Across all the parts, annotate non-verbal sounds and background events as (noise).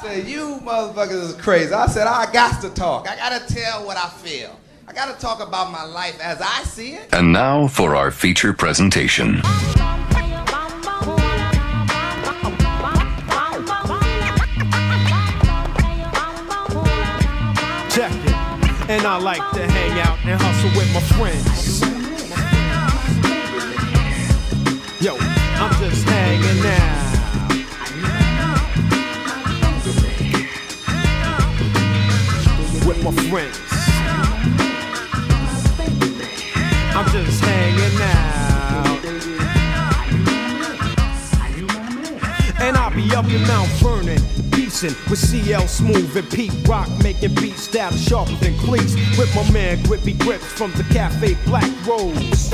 said, you motherfuckers is crazy. I said, I got to talk. I got to tell what I feel. I got to talk about my life as I see it. And now for our feature presentation. Check it. And I like to hang out and hustle with my friends. Yo, I'm just hanging out. With my friends. I'm just hanging out. And I'll be up in Mount Vernon, with CL Smooth and Pete Rock, making beats stab sharper than cleats. With my man Grippy Grips from the Cafe Black Rose.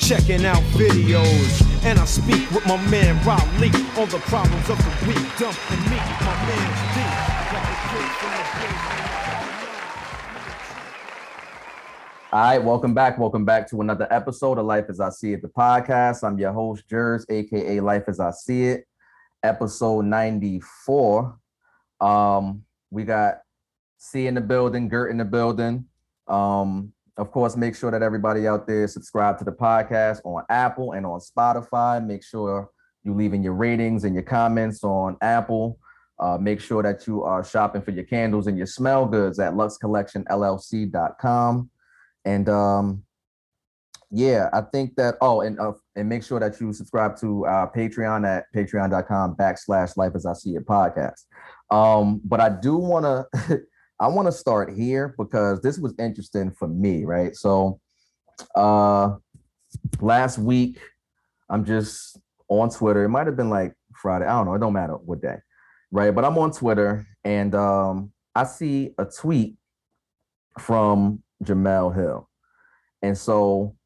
Checking out videos, and I speak with my man Rob Lee on the problems of the week. Dump me, my man's All right, welcome back. Welcome back to another episode of Life as I See It, the podcast. I'm your host, Jerz, aka Life as I See It, episode 94. Um, we got C in the building, Gert in the building. Um, of course, make sure that everybody out there subscribe to the podcast on Apple and on Spotify. Make sure you leaving your ratings and your comments on Apple. Uh, make sure that you are shopping for your candles and your smell goods at luxcollectionllc.com. And um, yeah, I think that. Oh, and uh, and make sure that you subscribe to uh, Patreon at patreon.com backslash Life as I See It podcast. Um, but I do want to. (laughs) I want to start here because this was interesting for me, right? So, uh, last week, I'm just on Twitter. It might have been like Friday. I don't know. It don't matter what day, right? But I'm on Twitter and um, I see a tweet from Jemelle Hill. And so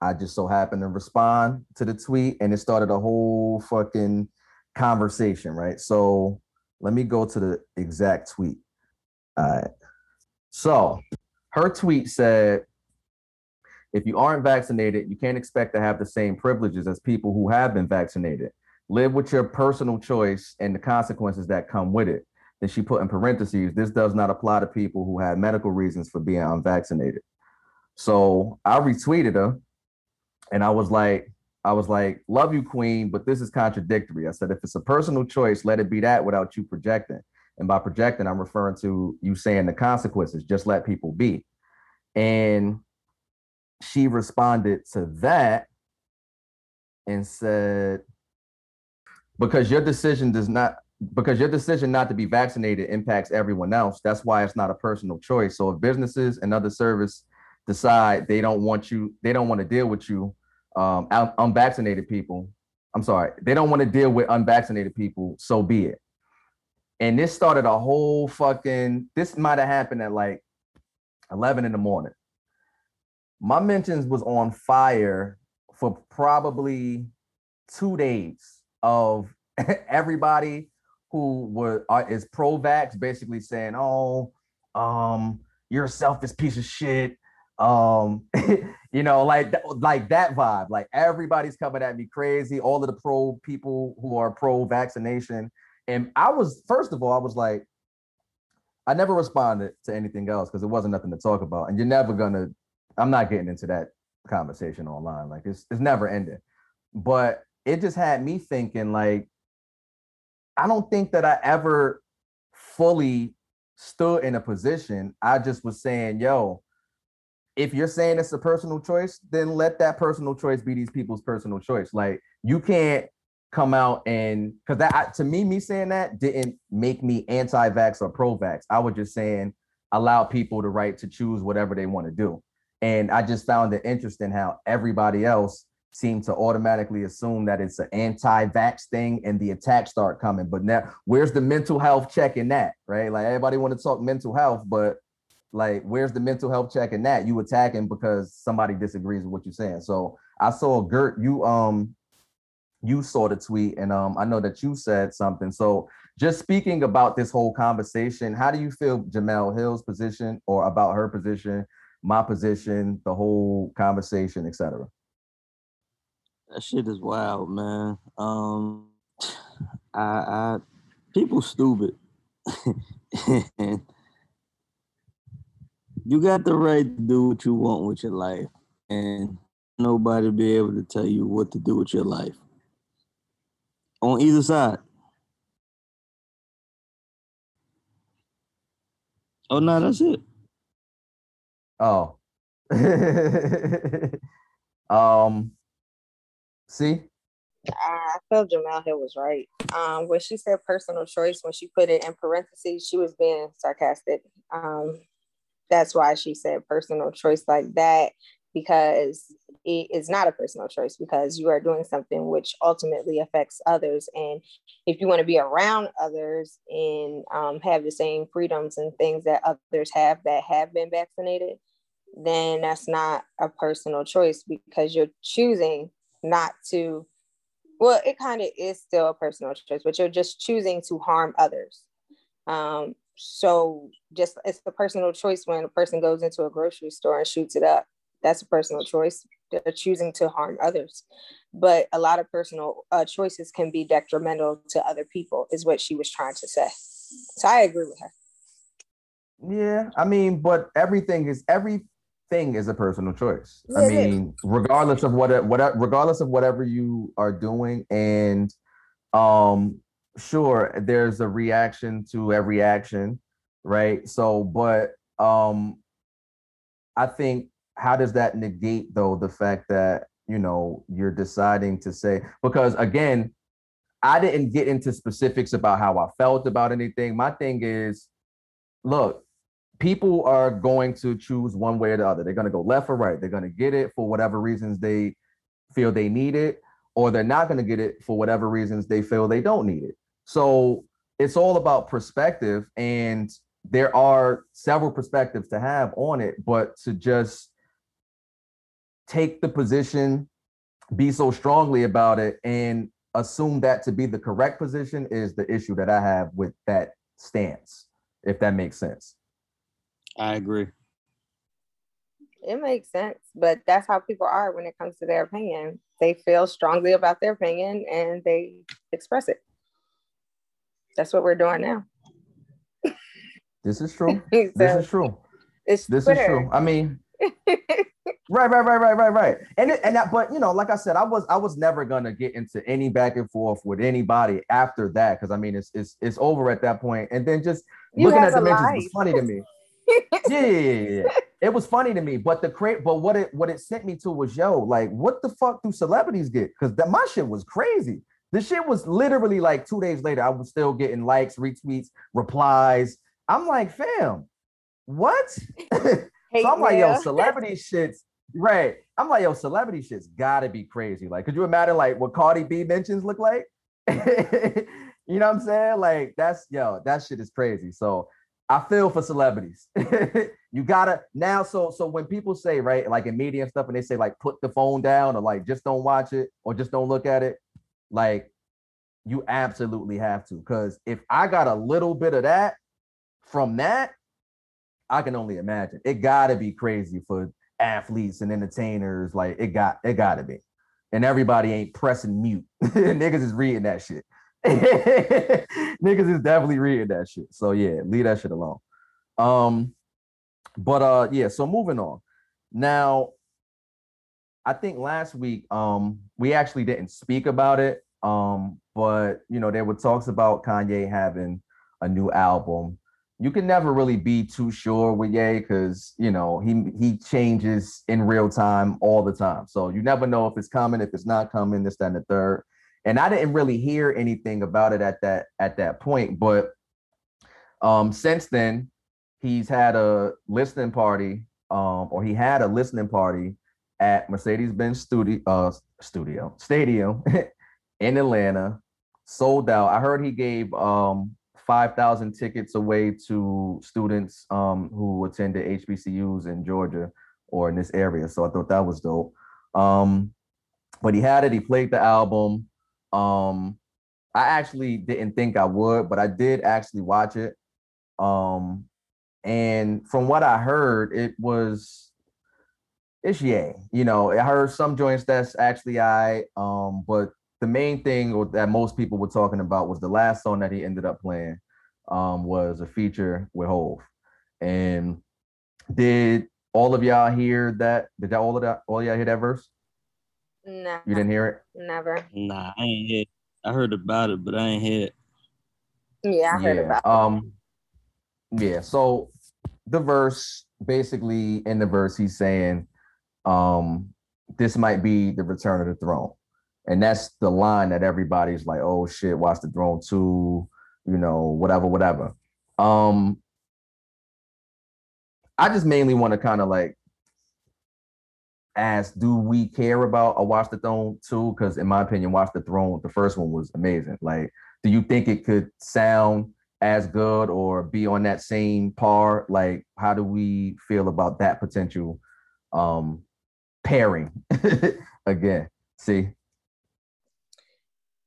I just so happened to respond to the tweet and it started a whole fucking conversation, right? So let me go to the exact tweet. All right. So her tweet said, if you aren't vaccinated, you can't expect to have the same privileges as people who have been vaccinated. Live with your personal choice and the consequences that come with it. Then she put in parentheses, this does not apply to people who have medical reasons for being unvaccinated. So I retweeted her and I was like, I was like, love you, queen, but this is contradictory. I said, if it's a personal choice, let it be that without you projecting. And by projecting, I'm referring to you saying the consequences, just let people be. And she responded to that and said, because your decision does not because your decision not to be vaccinated impacts everyone else. That's why it's not a personal choice. So if businesses and other service decide they don't want you, they don't want to deal with you, um, unvaccinated people. I'm sorry, they don't want to deal with unvaccinated people. So be it. And this started a whole fucking. This might have happened at like 11 in the morning. My mentions was on fire for probably two days of (laughs) everybody who were uh, is pro-vax basically saying, "Oh, um, you're a selfish piece of shit." Um, (laughs) you know, like like that vibe. Like everybody's coming at me crazy. All of the pro people who are pro-vaccination, and I was first of all, I was like, I never responded to anything else because it wasn't nothing to talk about, and you're never gonna. I'm not getting into that conversation online. Like it's it's never ending. But it just had me thinking like I don't think that I ever fully stood in a position. I just was saying, yo, if you're saying it's a personal choice, then let that personal choice be these people's personal choice. Like you can't come out and because that to me, me saying that didn't make me anti-vax or pro-vax. I was just saying allow people the right to choose whatever they want to do. And I just found it interesting how everybody else seem to automatically assume that it's an anti-vax thing and the attacks start coming. But now where's the mental health check in that? Right. Like everybody want to talk mental health, but like where's the mental health check in that? You attacking because somebody disagrees with what you're saying. So I saw Gert, you um you saw the tweet and um I know that you said something. So just speaking about this whole conversation, how do you feel Jemelle Hill's position or about her position, my position, the whole conversation, etc.? That shit is wild, man. Um, (sighs) I, I people stupid. (laughs) you got the right to do what you want with your life, and nobody be able to tell you what to do with your life on either side. Oh no, that's it. Oh. (laughs) um see? I feel Jemelle Hill was right. Um, when she said personal choice, when she put it in parentheses, she was being sarcastic. Um, that's why she said personal choice like that because it is not a personal choice because you are doing something which ultimately affects others. And if you want to be around others and um, have the same freedoms and things that others have that have been vaccinated, then that's not a personal choice because you're choosing not to. Well, it kind of is still a personal choice, but you're just choosing to harm others. Um, so just it's a personal choice when a person goes into a grocery store and shoots it up that's a personal choice they're choosing to harm others but a lot of personal uh, choices can be detrimental to other people is what she was trying to say so i agree with her yeah i mean but everything is everything is a personal choice. Yeah, i mean regardless of what what regardless of whatever you are doing and um sure there's a reaction to every action right? So but um i think how does that negate though the fact that you know you're deciding to say because again i didn't get into specifics about how i felt about anything. My thing is look people are going to choose one way or the other. They're going to go left or right. They're going to get it for whatever reasons they feel they need it or they're not going to get it for whatever reasons they feel they don't need it. So it's all about perspective and there are several perspectives to have on it but to just take the position, be so strongly about it, and assume that to be the correct position is the issue that I have with that stance, if that makes sense. I agree. It makes sense, but that's how people are when it comes to their opinion. They feel strongly about their opinion and they express it. That's what we're doing now. (laughs) This is true. (laughs) so this is true. It's this Twitter. is true. I mean, (laughs) Right, right, right, right, right, right. And it, and that, but you know, like I said, I was I was never gonna get into any back and forth with anybody after that because I mean it's it's it's over at that point. And then just you looking at dimensions was funny to me. Yeah, yeah, yeah, it was funny to me. But the crate, but what it what it sent me to was yo, like, what the fuck do celebrities get? Because that my shit was crazy. The shit was literally like two days later, I was still getting likes, retweets, replies. I'm like, fam, what? (laughs) so I'm like, yo, celebrity (laughs) shits Right. I'm like, yo, celebrity shit's gotta be crazy. Like, could you imagine like what Cardi B mentions look like? (laughs) you know what I'm saying? Like, that's yo, that shit is crazy. So I feel for celebrities. (laughs) you gotta now. So so when people say right, like in media and stuff, and they say like put the phone down or like just don't watch it or just don't look at it, like you absolutely have to. Because if I got a little bit of that from that, I can only imagine. It gotta be crazy for athletes and entertainers. Like it got it gotta be. And everybody ain't pressing mute. (laughs) Niggas is reading that shit. (laughs) Niggas is definitely reading that shit. So yeah, leave that shit alone. Um, but uh yeah, so moving on. Now, I think last week um we actually didn't speak about it. Um, but you know, there were talks about Kanye having a new album you can never really be too sure with Ye because you know he he changes in real time all the time. So you never know if it's coming, if it's not coming, this, that, and the third. And I didn't really hear anything about it at that at that point. But um since then, he's had a listening party, um, or he had a listening party at Mercedes-Benz studio uh studio stadium (laughs) in Atlanta, sold out. I heard he gave um 5,000 tickets away to students um, who attended HBCUs in Georgia or in this area. So I thought that was dope. Um, but he had it, he played the album. Um, I actually didn't think I would, but I did actually watch it. Um, and from what I heard, it was it's Ye. You know, I heard some joints that's actually I, um, but the main thing that most people were talking about was the last song that he ended up playing um, was a feature with Hove. And did all of y'all hear that? Did that all of that all y'all hear that verse? No, You didn't hear it? never. Nah, I ain't hear. I heard about it, but I ain't hear it. Yeah, I heard yeah. about. Um yeah, so the verse basically in the verse he's saying um this might be the return of the throne. And that's the line that everybody's like, "Oh shit, watch the throne 2, you know, whatever whatever." Um I just mainly want to kind of like ask, do we care about a Watch the Throne 2? Because in my opinion, Watch the Throne, the first one was amazing. Like, do you think it could sound as good or be on that same par? Like, how do we feel about that potential um pairing (laughs) again? See,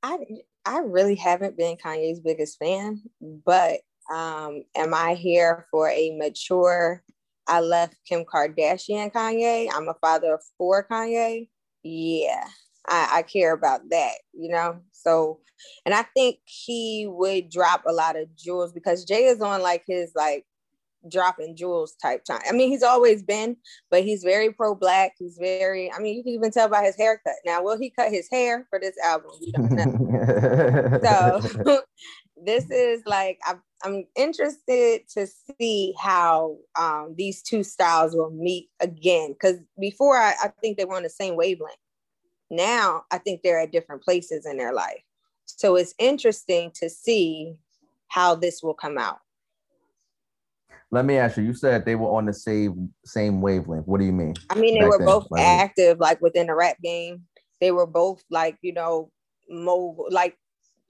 I I really haven't been Kanye's biggest fan, but um, am I here for a mature? I left Kim Kardashian Kanye. I'm a father of four Kanye. Yeah, I, I care about that, you know. So, and I think he would drop a lot of jewels because Jay is on like his like dropping jewels type time. I mean, he's always been, but he's very pro black. He's very, I mean, you can even tell by his haircut. Now, will he cut his hair for this album? We don't know. so (laughs) this is like I'm, I'm interested to see how um, these two styles will meet again because before I, I think they were on the same wavelength now i think they're at different places in their life so it's interesting to see how this will come out Let me ask you. You said they were on the same same wavelength. What do you mean? i mean they were then, both like- active like within the rap game they were both like you know mobile like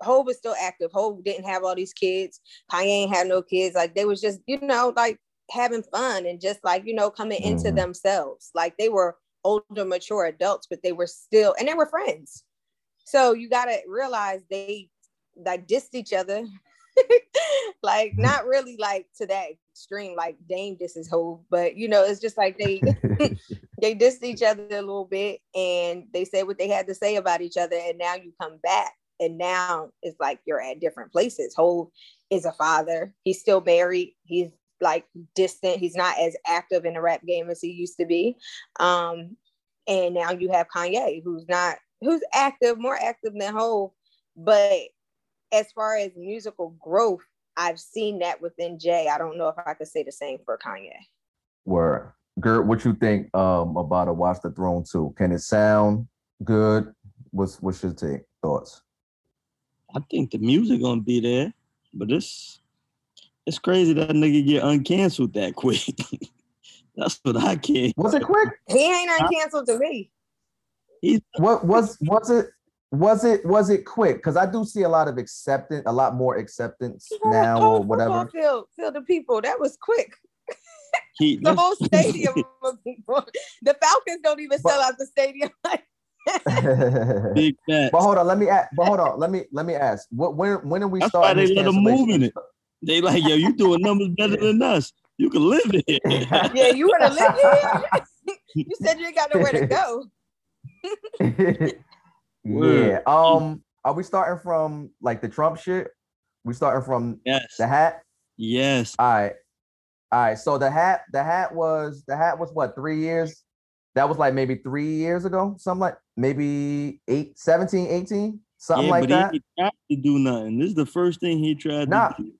Hov was still active. Hov didn't have all these kids. Kanye ain't had no kids. Like they was just, you know, like having fun and just like, you know, coming into Mhm. themselves. Like they were older, mature adults, but they were still, and they were friends. So you gotta realize they like dissed each other. (laughs) like not really like to that extreme, like Dame disses Hov, but you know, it's just like they (laughs) they dissed each other a little bit and they said what they had to say about each other and now you come back and now it's like you're at different places Hov is a father he's still married he's like distant he's not as active in the rap game as he used to be um and now you have kanye who's not who's active more active than Hov but as far as musical growth i've seen that within jay i don't know if i could say the same for kanye Word. Gert, what you think um about a Watch the Throne 2? Can it sound good? What's what's your take thoughts? I think the music gonna be there, but it's it's crazy that nigga get uncanceled that quick. (laughs) That's what I can't. Was it quick? he ain't uncanceled to me He's What was was it was it was it quick? Because I do see a lot of acceptance, a lot more acceptance now whole or whatever. football field, field of people. That was quick. he, (laughs) The whole (laughs) stadium of people. The Falcons don't even But- sell out the stadium. but (laughs) big (laughs) fat. hold on, let me ask. But hold on, let me let me ask. What when when are we That's why starting? they this let 'em move in it. They like, yo, you doing numbers better than us. You can live it. stuff? (laughs) yeah, you want to live here? you said you ain't got nowhere to go. yeah. Um. Are we starting from like the Trump shit? We starting from yes. the hat. Yes. All right. All right. So the hat, the hat was the hat was what three years? That was like maybe three years ago, something like maybe eight, 17, 18, something yeah, like but that. he tried to do nothing. This is the first thing he tried Nah. to do.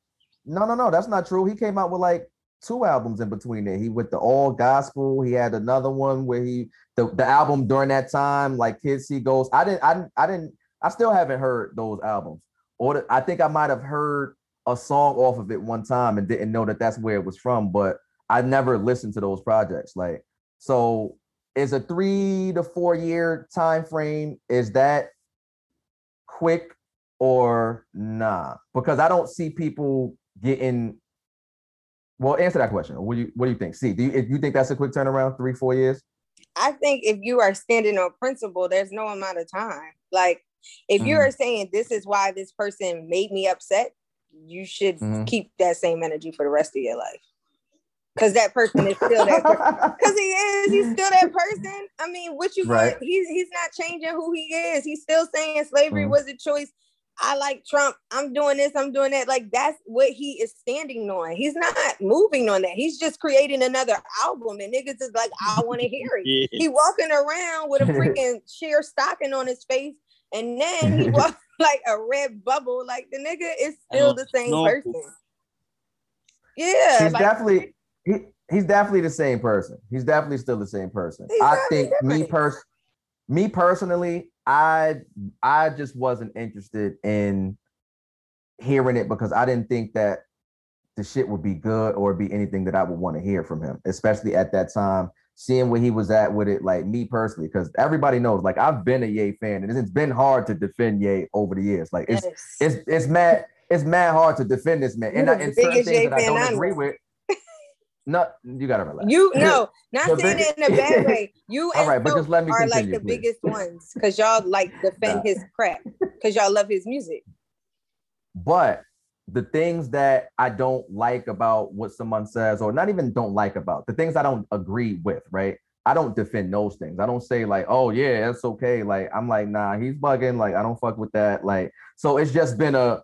No, no, no, that's not true. He came out with like two albums in between there. He with the all gospel. He had another one where he the, the album during that time, like Kids See Ghosts. I didn't, I didn't, I didn't, I still haven't heard those albums. Or the, I think I might have heard a song off of it one time and didn't know that that's where it was from, but I never listened to those projects. Like, so is a three to four year time frame, is that quick or nah? Because I don't see people getting. Well, answer that question. What do you What do you think? See, do you, if you think that's a quick turnaround? Three, four years? I think if you are standing on principle, there's no amount of time. Like if you Mhm. are saying this is why this person made me upset, you should Mhm. keep that same energy for the rest of your life. Because that person is still that because he is, he's still that person. I mean, what you Right. right. he's he's not changing who he is. He's still saying slavery Mhm. was a choice. I like Trump. I'm doing this, I'm doing that. Like that's what he is standing on. He's not moving on that. He's just creating another album. And niggas is like, I want to (laughs) hear it. Yeah. He walking around with a (laughs) freaking sheer stocking on his face, and then he (laughs) walks like a red bubble. Like the nigga is still the same person. Yeah, he's like, definitely he, he's definitely the same person. He's definitely still the same person. He's I think me pers me personally, I I just wasn't interested in hearing it because I didn't think that the shit would be good or be anything that I would want to hear from him, especially at that time. Seeing where he was at with it, like me personally, because everybody knows, like I've been a Ye fan, and it's been hard to defend Ye over the years. Like it's yes. it's it's mad it's mad hard to defend this man, and, I, and certain things Ye that I don't agree with. No, you gotta relax. You no, not The saying big- it in a bad way. (laughs) You All and right, but just let me are like the please. biggest ones because y'all like defend his (laughs) crap because y'all love his music. But the things that I don't like about what someone says, or not even don't like about the things I don't agree with, right? I don't defend those things. I don't say like, oh yeah, that's okay. Like I'm like, nah, he's bugging. Like I don't fuck with that. Like so, it's just been a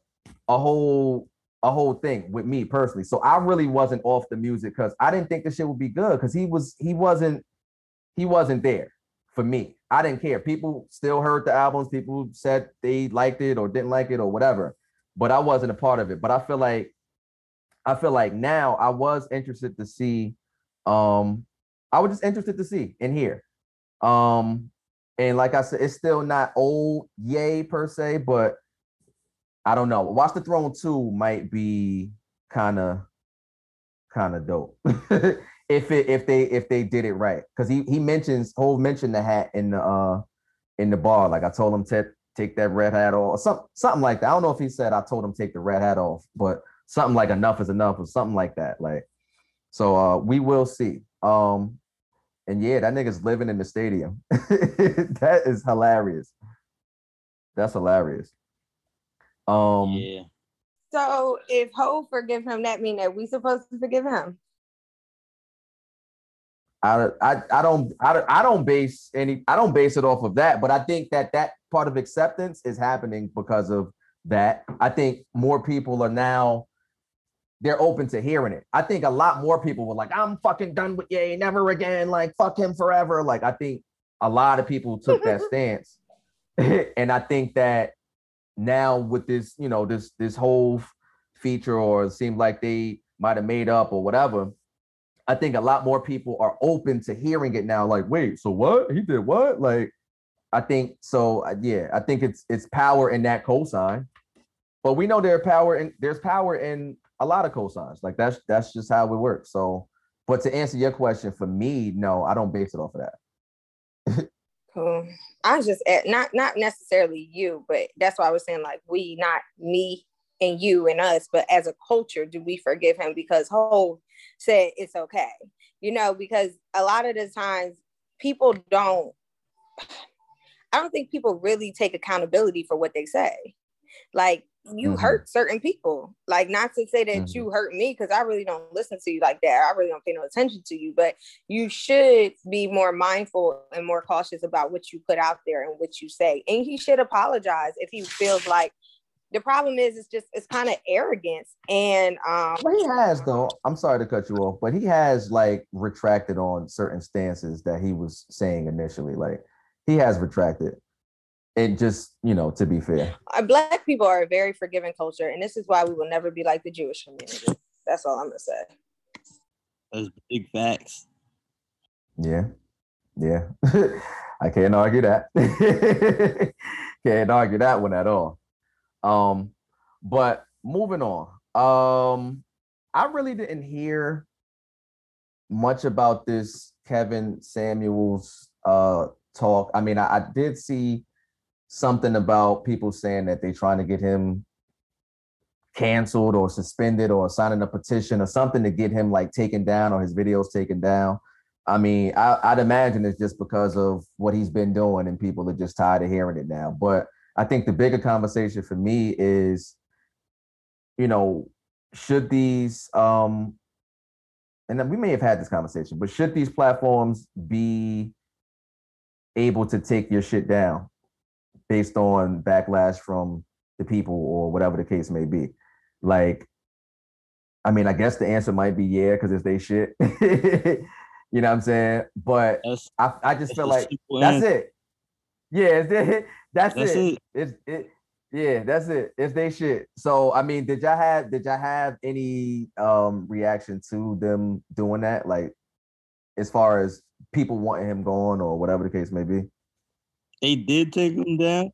a whole a whole thing with me personally. So I really wasn't off the music because I didn't think the shit would be good because he was he wasn't he wasn't there for me. I didn't care. People still heard the albums. People said they liked it or didn't like it or whatever, but I wasn't a part of it. But I feel like I feel like now I was interested to see. Um, I was just interested to see and hear. Um, and like I said, it's still not old Ye per se, but I don't know. Watch the Throne 2 might be kind of kind of dope. (laughs) if it if they if they did it right. Because he he mentions Hov mentioned the hat in the uh in the bar. Like I told him to take that red hat off, or some, something like that. I don't know if he said I told him take the red hat off, but something like enough is enough or something like that. Like so uh we will see. Um and yeah, that nigga's living in the stadium. (laughs) that is hilarious. That's hilarious. Um yeah. So if Hov forgive him, that mean that we supposed to forgive him. I, I, I don't I, don't- I don't base any I don't base it off of that, but I think that that part of acceptance is happening because of that. I think more people are now they're open to hearing it. I think a lot more people were like, I'm fucking done with Ye, never again, like fuck him forever. Like I think a lot of people took that (laughs) stance, (laughs) and I think that now with this, you know, this this whole feature, or it seemed like they might have made up or whatever. I think a lot more people are open to hearing it now. Like, wait, so what? He did what? Like, I think so. uh, Yeah, I think it's it's power in that cosign, but we know there's power in there's power in a lot of cosigns. Like that's that's just how it works. So, but to answer your question, for me, no, I don't base it off of that. Cool. I was just at, not not necessarily you, but that's why I was saying like we, not me and you and us, but as a culture, do we forgive him because Hov said it's okay? You know, because a lot of the times people don't. I don't think people really take accountability for what they say. Like you Mhm. hurt certain people. Like not to say that Mhm. you hurt me because I really don't listen to you like that. I really don't pay no attention to you, but you should be more mindful and more cautious about what you put out there and what you say. And he should apologize if he feels like the problem is it's just it's kind of arrogance and um Well, he has though. I'm sorry to cut you off, but he has like retracted on certain stances that he was saying initially. Like he has retracted. And just you know, to be fair, uh, black people are a very forgiving culture and this is why we will never be like the Jewish community. That's all I'm gonna say. That's big facts. yeah, yeah. (laughs) I can't argue that. (laughs) can't argue that one at all. Um, but moving on. Um, I really didn't hear much about this Kevin Samuels uh talk. I mean, I, I did see something about people saying that they're trying to get him canceled or suspended or signing a petition or something to get him like taken down or his videos taken down. I mean, I, I'd imagine it's just because of what he's been doing and people are just tired of hearing it now. But I think the bigger conversation for me is, you know, should these um and we may have had this conversation, but should these platforms be able to take your shit down based on backlash from the people or whatever the case may be? Like, I mean, I guess the answer might be yeah, because it's they shit. (laughs) you know what I'm saying? But That's, I, I just feel like that's it. Yeah, it's. (laughs) That's, That's it. it. It's it. Yeah, that's it. It's they shit. So I mean, did y'all have did y'all have any um reaction to them doing that? Like as far as people wanting him gone or whatever the case may be? They did take him down.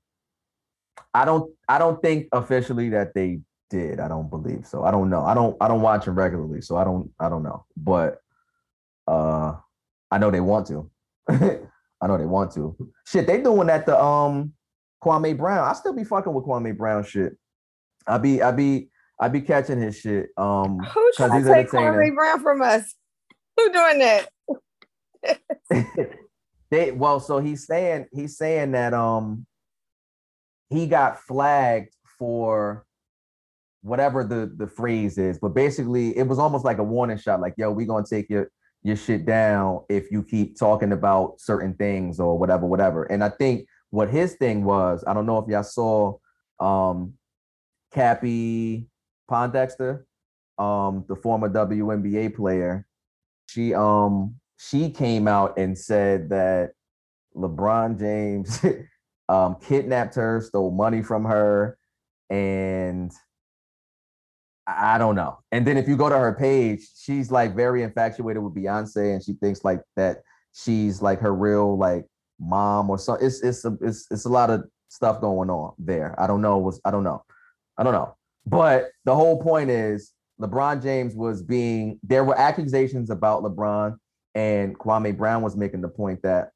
I don't I don't think officially that they did. I don't believe so. I don't know. I don't I don't watch him regularly, so I don't I don't know. But uh I know they want to. (laughs) I know they want to. Shit, they doing that the um Kwame Brown. I still be fucking with Kwame Brown shit. I be I be I be catching his shit. Um Who trying to take entertaining. Kwame Brown from us? Who doing that? (laughs) they well, so he's saying he's saying that um he got flagged for whatever the the phrase is, but basically it was almost like a warning shot, like yo, we gonna take your your shit down if you keep talking about certain things or whatever, whatever. And I think what his thing was, I don't know if y'all saw um Cappie Pondexter, um, the former WNBA player, she um she came out and said that LeBron James (laughs) um kidnapped her, stole money from her, and I don't know. And then if you go to her page, she's like very infatuated with Beyonce, and she thinks like that she's like her real like mom or something. It's it's a it's it's a lot of stuff going on there. I don't know. Was I don't know. I don't know. But the whole point is LeBron James was being there were accusations about LeBron and Kwame Brown was making the point that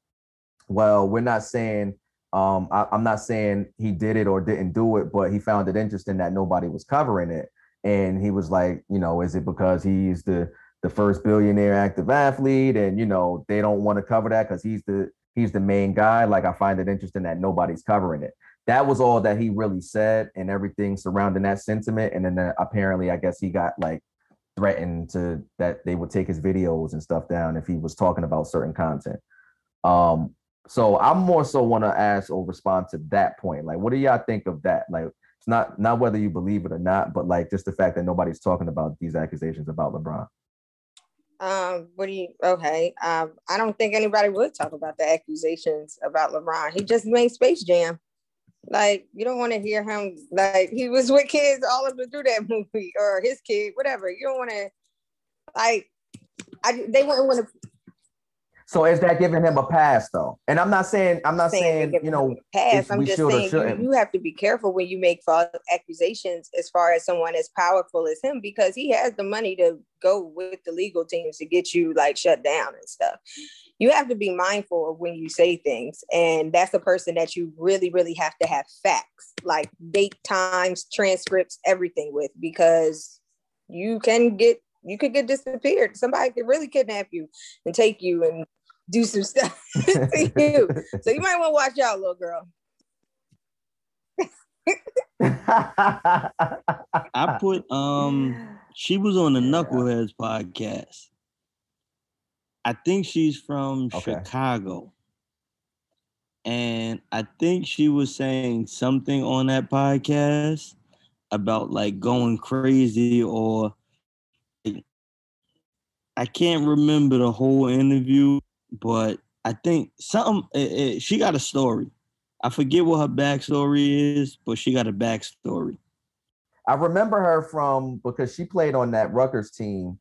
well, we're not saying um I, I'm not saying he did it or didn't do it, but he found it interesting that nobody was covering it. And he was like, you know, is it because he's the the first billionaire active athlete and you know they don't want to cover that because he's the he's the main guy? Like i find it interesting that nobody's covering it. That was all that he really said and everything surrounding that sentiment. And then uh, apparently i guess he got like threatened to that they would take his videos and stuff down if he was talking about certain content um so i'm more so want to ask or respond to that point like what do y'all think of that like it's not not whether you believe it or not but like just the fact that nobody's talking about these accusations about lebron Um, what do you okay? Um, I don't think anybody would talk about the accusations about LeBron. He just made Space Jam. Like you don't want to hear him like he was with kids all of the through that (laughs) movie or his kid, whatever. You don't want to like I they wouldn't want to So is that giving him a pass though? And I'm not saying I'm not saying you know pass. I'm just saying you, you have to be careful when you make false accusations as far as someone as powerful as him because he has the money to go with the legal teams to get you like shut down and stuff. You have to be mindful of when you say things, and that's the person that you really, really have to have facts like date, times, transcripts, everything with because you can get you could get disappeared. Somebody could really kidnap you and take you and do some (laughs) stuff to you. So you might want to watch out, little girl. (laughs) I put um she was on the Knuckleheads podcast. I think she's from Okay. Chicago. And I think she was saying something on that podcast about like going crazy or I can't remember the whole interview, but I think something it, it- she got a story. I forget what her backstory is, but she got a backstory. I remember her from because she played on that Rutgers team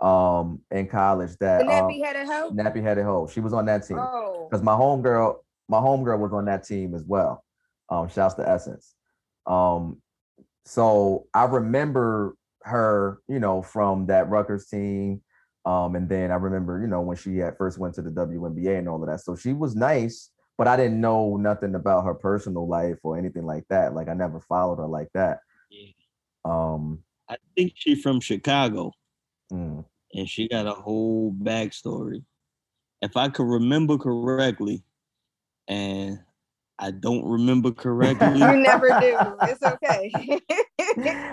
um in college that The um, nappy headed hoe. nappy headed hoe. She was on that team. Oh, because my homegirl, my homegirl was on that team as well. Um, shouts to Essence. Um, so I remember her, you know, from that Rutgers team. Um, and then I remember, you know, when she at first went to the WNBA and all of that. So she was nice, but I didn't know nothing about her personal life or anything like that. Like I never followed her like that. Yeah. Um, I think she's from Chicago mm, and she got a whole backstory. If I could remember correctly, and I don't remember correctly, you never do. It's okay. (laughs)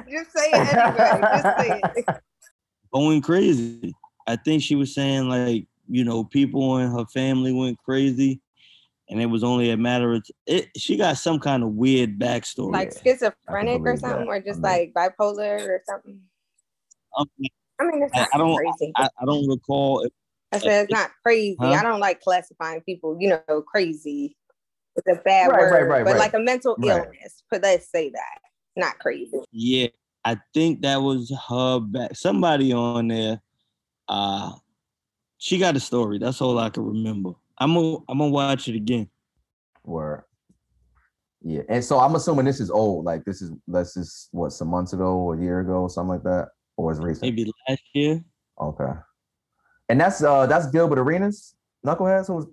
Just say it anyway. Just say it. (laughs) going crazy. I think she was saying like, you know, people in her family went crazy, and it was only a matter of it. She got some kind of weird backstory. Like schizophrenic or something, that. or just like bipolar or something. Um, I mean, it's I, not I don't, crazy. I, I don't recall. If, I said it's not crazy. Huh? I don't like classifying people, you know, crazy. It's a bad Right, right, word, right, but right. like a mental Right. illness. But let's say that, not crazy. yeah, I think that was her back. Somebody on there. Uh she got a story. That's all I can remember. I'm gonna, I'm gonna watch it again. Word. Yeah, and so I'm assuming this is old. Like this is this is what some months ago a year ago, something like that, or is recent. Maybe last year. Okay. And that's uh that's Gilbert Arenas, Knuckleheads. Who's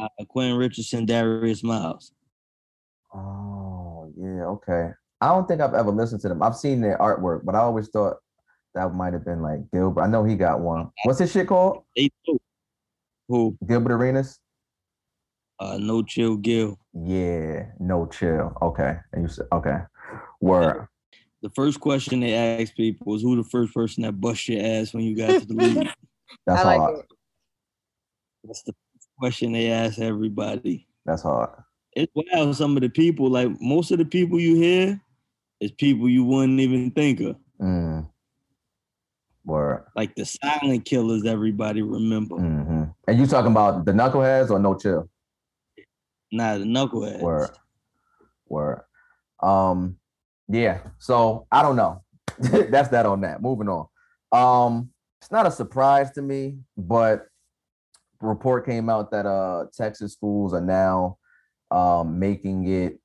Uh, Quentin Richardson, Darius Miles. oh yeah, okay. I don't think I've ever listened to them. I've seen their artwork, but I always thought that might have been like Gilbert. I know he got one. What's his shit called? They too. Who? Gilbert Arenas? Uh, no chill Gil. Yeah, no chill. Okay. And you said okay. Word. The first question they ask people is who the first person that bust your ass when you got to the (laughs) league. That's I like hard. it. That's the question they ask everybody. That's hard. It's wild. Some of the people, like most of the people you hear, is people you wouldn't even think of. Mm. Word. Like the silent killers, everybody remember. hmm And you talking about the knuckleheads or no chill? Not the knuckleheads. Word. Word. Um, yeah. So I don't know. (laughs) That's that on that. Moving on. Um, it's not a surprise to me, but report came out that uh Texas schools are now um making it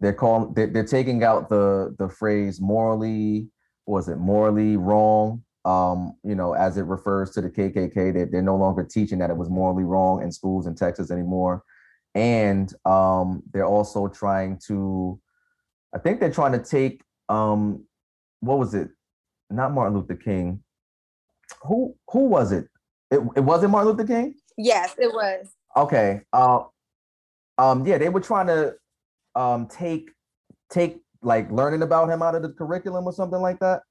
they're calling they're, they're taking out the the phrase morally was it morally wrong um you know as it refers to the kkk they, they're no longer teaching that it was morally wrong in schools in texas anymore and um they're also trying to i think they're trying to take um what was it not martin luther king who who was it it, it wasn't martin luther king Yes, it was. okay uh um yeah they were trying to um take take like learning about him out of the curriculum or something like that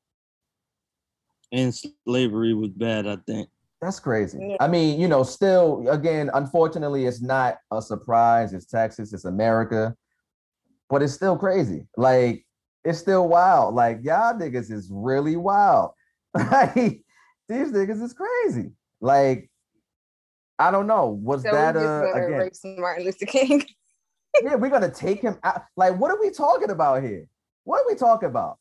And slavery was bad, I think. That's crazy. Yeah. I mean, you know, still, again, unfortunately, it's not a surprise. It's Texas, it's America, but it's still crazy. Like, it's still wild. Like, y'all niggas is really wild. (laughs) Like, these niggas is crazy. Like, I don't know. Was So that uh again? erase Martin Luther King. (laughs) Yeah, we're gonna take him out. Like, what are we talking about here? What are we talking about?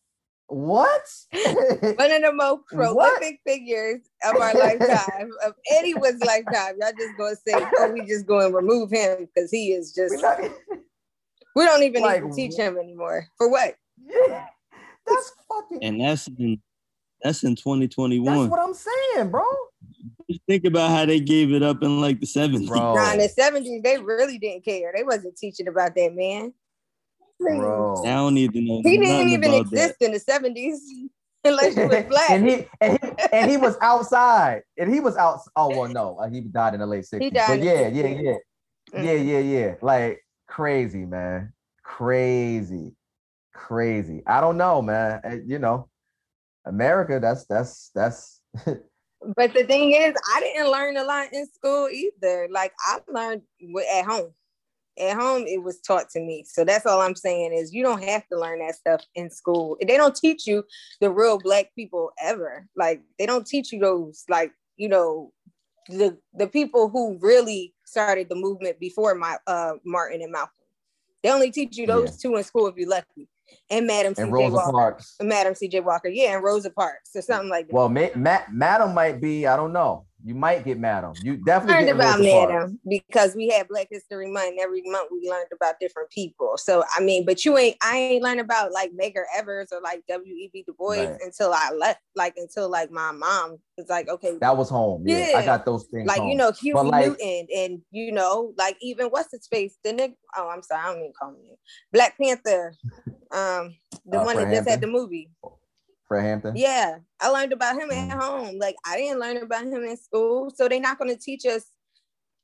What? (laughs) One of the most What? prolific figures of our lifetime, of anyone's lifetime. Y'all just gonna say, oh, we just going to remove him because he is just. We're not- We don't even Like, need to teach him anymore. For what? yeah, that's fucking. And that's in that's in 2021. That's 2021. what I'm saying, bro. Just think about how they gave it up in like the 70s. Bro. Nah, in the seventies, they really didn't care. They wasn't teaching about that man. Bro. I don't need to know. He didn't even about that. exist in the seventies (laughs) unless you was black. and he and he and he was outside. And he was out. Oh well, no, he died in the late 60s. died But yeah, yeah, yeah, Mm. yeah, yeah, yeah. Like crazy, man. Crazy, crazy. I don't know, man. Uh, You know, America. That's that's that's. (laughs) But the thing is, I didn't learn a lot in school either. Like I learned at home. At home, it was taught to me. So that's all I'm saying is you don't have to learn that stuff in school. They don't teach you the real black people ever. Like they don't teach you those like you know the the people who really started the movement before my uh Martin and Malcolm. They only teach you those two in school if you're lucky. And Madam and C.J. Rosa Walker. Parks. Madam C.J. Walker, yeah, and Rosa Parks or something like that. Well, ma- ma- Madam might be. I don't know. You might get Madam. You definitely learned about. Madam because we had Black History Month. Every month we learned about different people. So I mean, but you ain't I ain't learned about like Medgar Evers or like W.E.B. Du Bois Right. until I left, like until like my mom was like, okay, That was home. Yeah, I got those things. like you know Huey like- Newton and you know like even what's his face the nigga oh I'm sorry I don't mean call him. Black Panther (laughs) um the Uh, one that just had the movie Hampton. yeah, I learned about him at home. Like I didn't learn about him in school, so they're not going to teach us.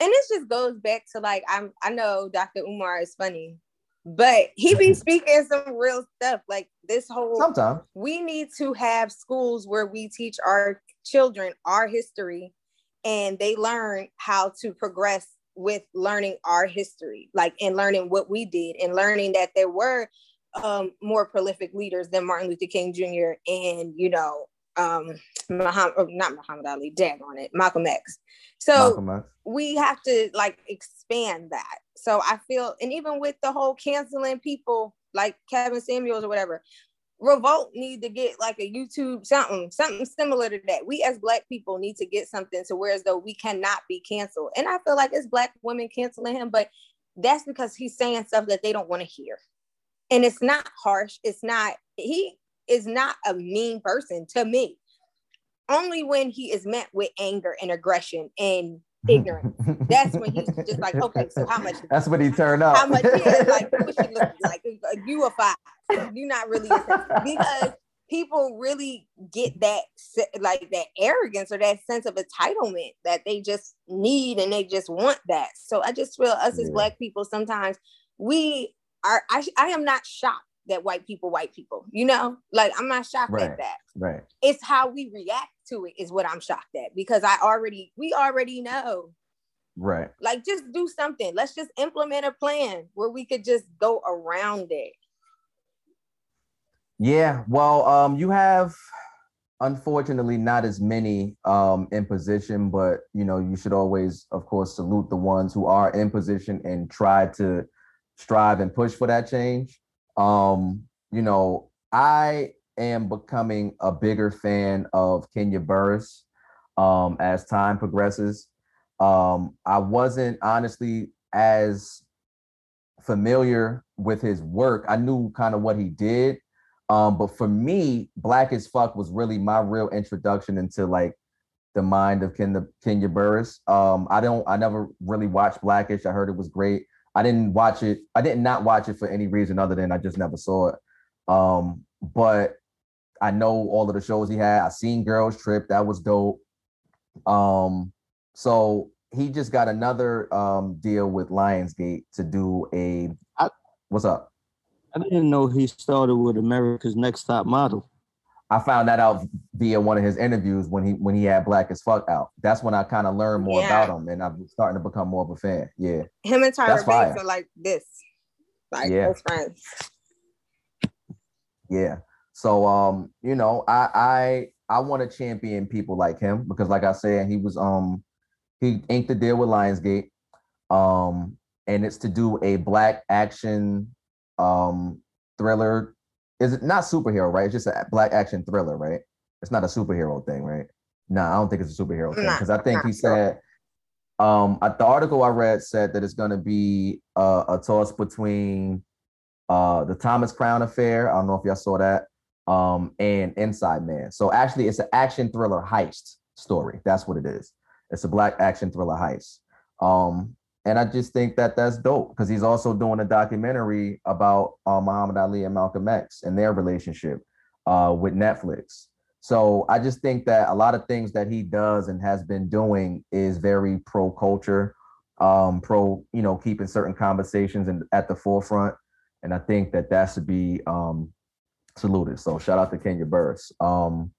And this just goes back to like I'm. I know Dr. Umar is funny, But he be (laughs) speaking some real stuff. Like this whole Sometimes. we need to have schools where we teach our children our history and they learn how to progress with learning our history, like and learning what we did and learning that there were um, more prolific leaders than Martin Luther King Jr. and you know um, Muhammad, oh, not Muhammad Ali, dag on it, Malcolm X. So Malcolm X. we have to like expand that. So I feel, and even with the whole canceling people like Kevin Samuels or whatever, Revolt need to get like a YouTube something, something similar to that. We as black people need to get something to where as though we cannot be canceled. And I feel like it's black women canceling him, but that's because he's saying stuff that they don't want to hear. And it's not harsh. It's not, he is not a mean person to me. Only when he is met with anger and aggression and ignorance. (laughs) That's when he's just like, okay, so how much? That's when he turned up. How much? Yeah, like (laughs) what she look like? You a five? You're not really because people really get that like that arrogance or that sense of entitlement that they just need and they just want that. So I just feel us as black people sometimes we are. I I am not shocked that white people white people. You know, like I'm not shocked Right. at that right. it's how we react to it is what I'm shocked at because I already we already know. Right. Like just do something. Let's just implement a plan where we could just go around it. Yeah, well, um, you have unfortunately not as many um in position, but you know, you should always, of course, salute the ones who are in position and try to strive and push for that change. Um, you know, I am becoming a bigger fan of Kenya Barris um as time progresses. Um, I wasn't honestly as familiar with his work. I knew kind of what he did. Um, but for me, Black as Fuck was really my real introduction into like the mind of Kenya, Kenya Barris. Um, I don't, I never really watched Blackish. I heard it was great. I didn't watch it. I did not watch it for any reason other than I just never saw it. Um, but I know all of the shows he had. I seen Girls Trip. That was dope. Um, so he just got another um deal with Lionsgate to do a. I- what's up? I didn't know he started with America's Next Top Model. I found that out via one of his interviews when he when he had Black as Fuck out. That's when I kind of learned more Yeah. about him, and I'm starting to become more of a fan. Yeah, Him and Tyra Banks are like this. Like Yeah. best friends. yeah. So um, you know, I I I want to champion people like him because, like I said, he was um he inked the deal with Lionsgate, um, and it's to do a black action um thriller. Is it not superhero, right? It's just a black action thriller, right? It's not a superhero thing, right? No, I don't think it's a superhero thing because I think he said um the article I read said that it's going to be uh, a toss between uh the Thomas Crown affair. I don't know if y'all saw that. Um and Inside Man. So actually it's an action thriller heist story. That's what it is. It's a black action thriller heist. Um and I just think that that's dope because he's also doing a documentary about uh, Muhammad Ali and Malcolm X and their relationship uh, with Netflix. So I just think that a lot of things that he does and has been doing is very pro culture, um, pro you know keeping certain conversations and at the forefront. And I think that that should be um, saluted. So shout out to Kenya Barris. Um,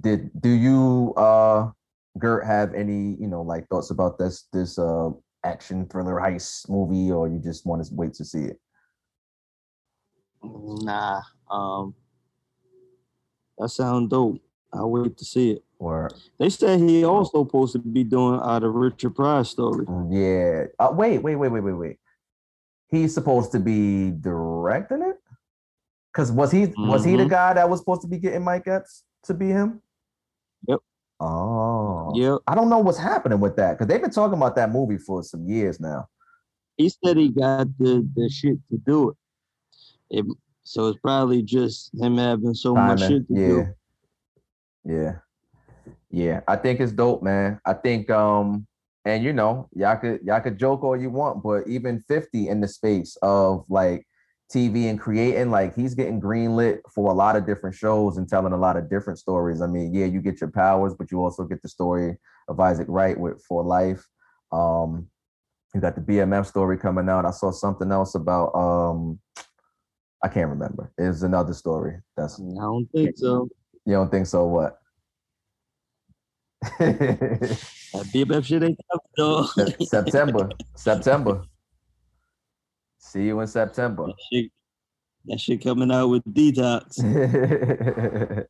did do you uh, Gert have any you know like thoughts about this this uh, action thriller heist movie, or you just want to wait to see it? Nah. Um that sound dope. I'll wait to see it. Or They said he also supposed to be doing out of Richard Pryor story. yeah, uh, wait, wait, wait, wait, wait, wait. He's supposed to be directing it. Cause was he was he the Mhm. guy that was supposed to be getting Mike Epps to be him? Oh, yeah. I don't know what's happening with that because they've been talking about that movie for some years now. He said he got the, the shit to do it. it. So it's probably just him having so much shit to yeah, do. yeah, yeah. I think it's dope, man. I think, um, and you know, y'all could y'all could joke all you want, but even Fifty in the space of like TV and creating, like he's getting greenlit for a lot of different shows and telling a lot of different stories. I mean, yeah, you get your powers, but you also get the story of Isaac Wright with For Life. Um, You got the BMF story coming out. I saw something else about um I can't remember. It's another story. That's I don't think so. you don't think so what? That BMF shit ain't tough though. September. (laughs) September. See you in September. that, shit, that shit coming out with detox. (laughs)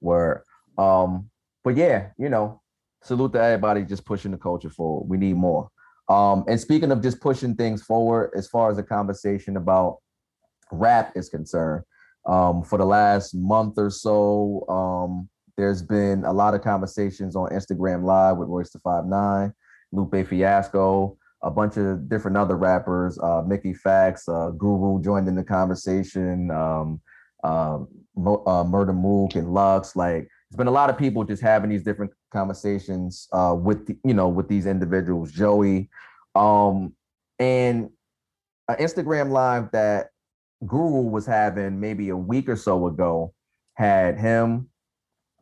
Word. Um, but yeah, you know, salute to everybody just pushing the culture forward. We need more. Um, and speaking of just pushing things forward, as far as the conversation about rap is concerned, um, for the last month or so, um, there's been a lot of conversations on Instagram Live with Royce da Five Nine, Lupe Fiasco, a bunch of different other rappers, uh, Mickey Factz, uh, Guru joined in the conversation, um, Mo- uh, Murda Mook and Lux. Like, it's been a lot of people just having these different conversations uh, with the, you know with these individuals. Joey, um, and an Instagram live that Guru was having maybe a week or so ago had him,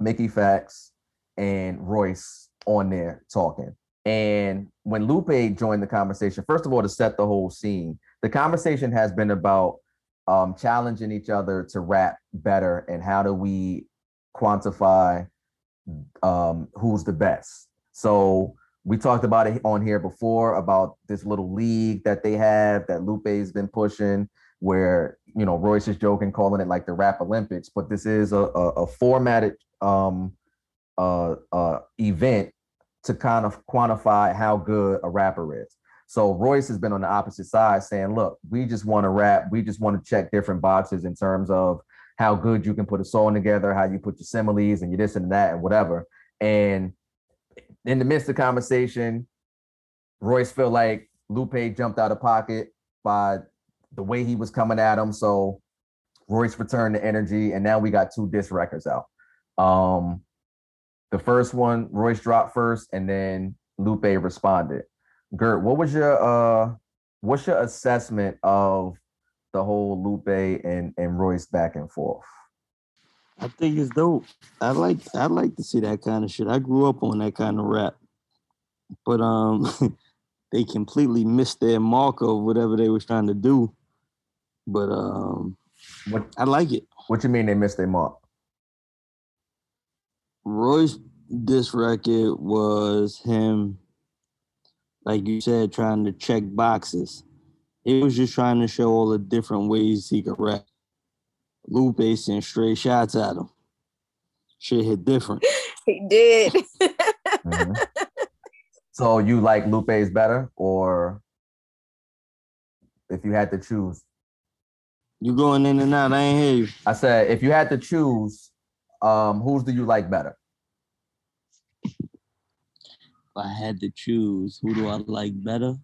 Mickey Factz, and Royce on there talking. And when Lupe joined the conversation, first of all, to set the whole scene, the conversation has been about um, challenging each other to rap better and how do we quantify um, who's the best. So we talked about it on here before about this little league that they have that Lupe's been pushing, where you know Royce is joking, calling it like the rap Olympics, but this is a, a, a formatted um, uh, uh, event to kind of quantify how good a rapper is. So Royce has been on the opposite side saying, look, we just want to rap. We just want to check different boxes in terms of how good you can put a song together, how you put your similes and your this and that and whatever. And in the midst of conversation, Royce felt like Lupe jumped out of pocket by the way he was coming at him. So Royce returned the energy, and now we got two disc records out. Um, the first one, Royce dropped first, and then Lupe responded. Gert, what was your uh what's your assessment of the whole Lupe and, and Royce back and forth? I think it's dope. I like I like to see that kind of shit. I grew up on that kind of rap. But um (laughs) they completely missed their mark of whatever they was trying to do. But um What I like it. what you mean they missed their mark? Royce this record was him, like you said, trying to check boxes. He was just trying to show all the different ways he could rap. Lupe sent straight shots at him. Shit hit different. (laughs) He did. (laughs) Mhm. so you like Lupe's better, or if you had to choose? You going in and out, I ain't hear you. I said if you had to choose, um, whose do you like better? If I had to choose, who do I like better?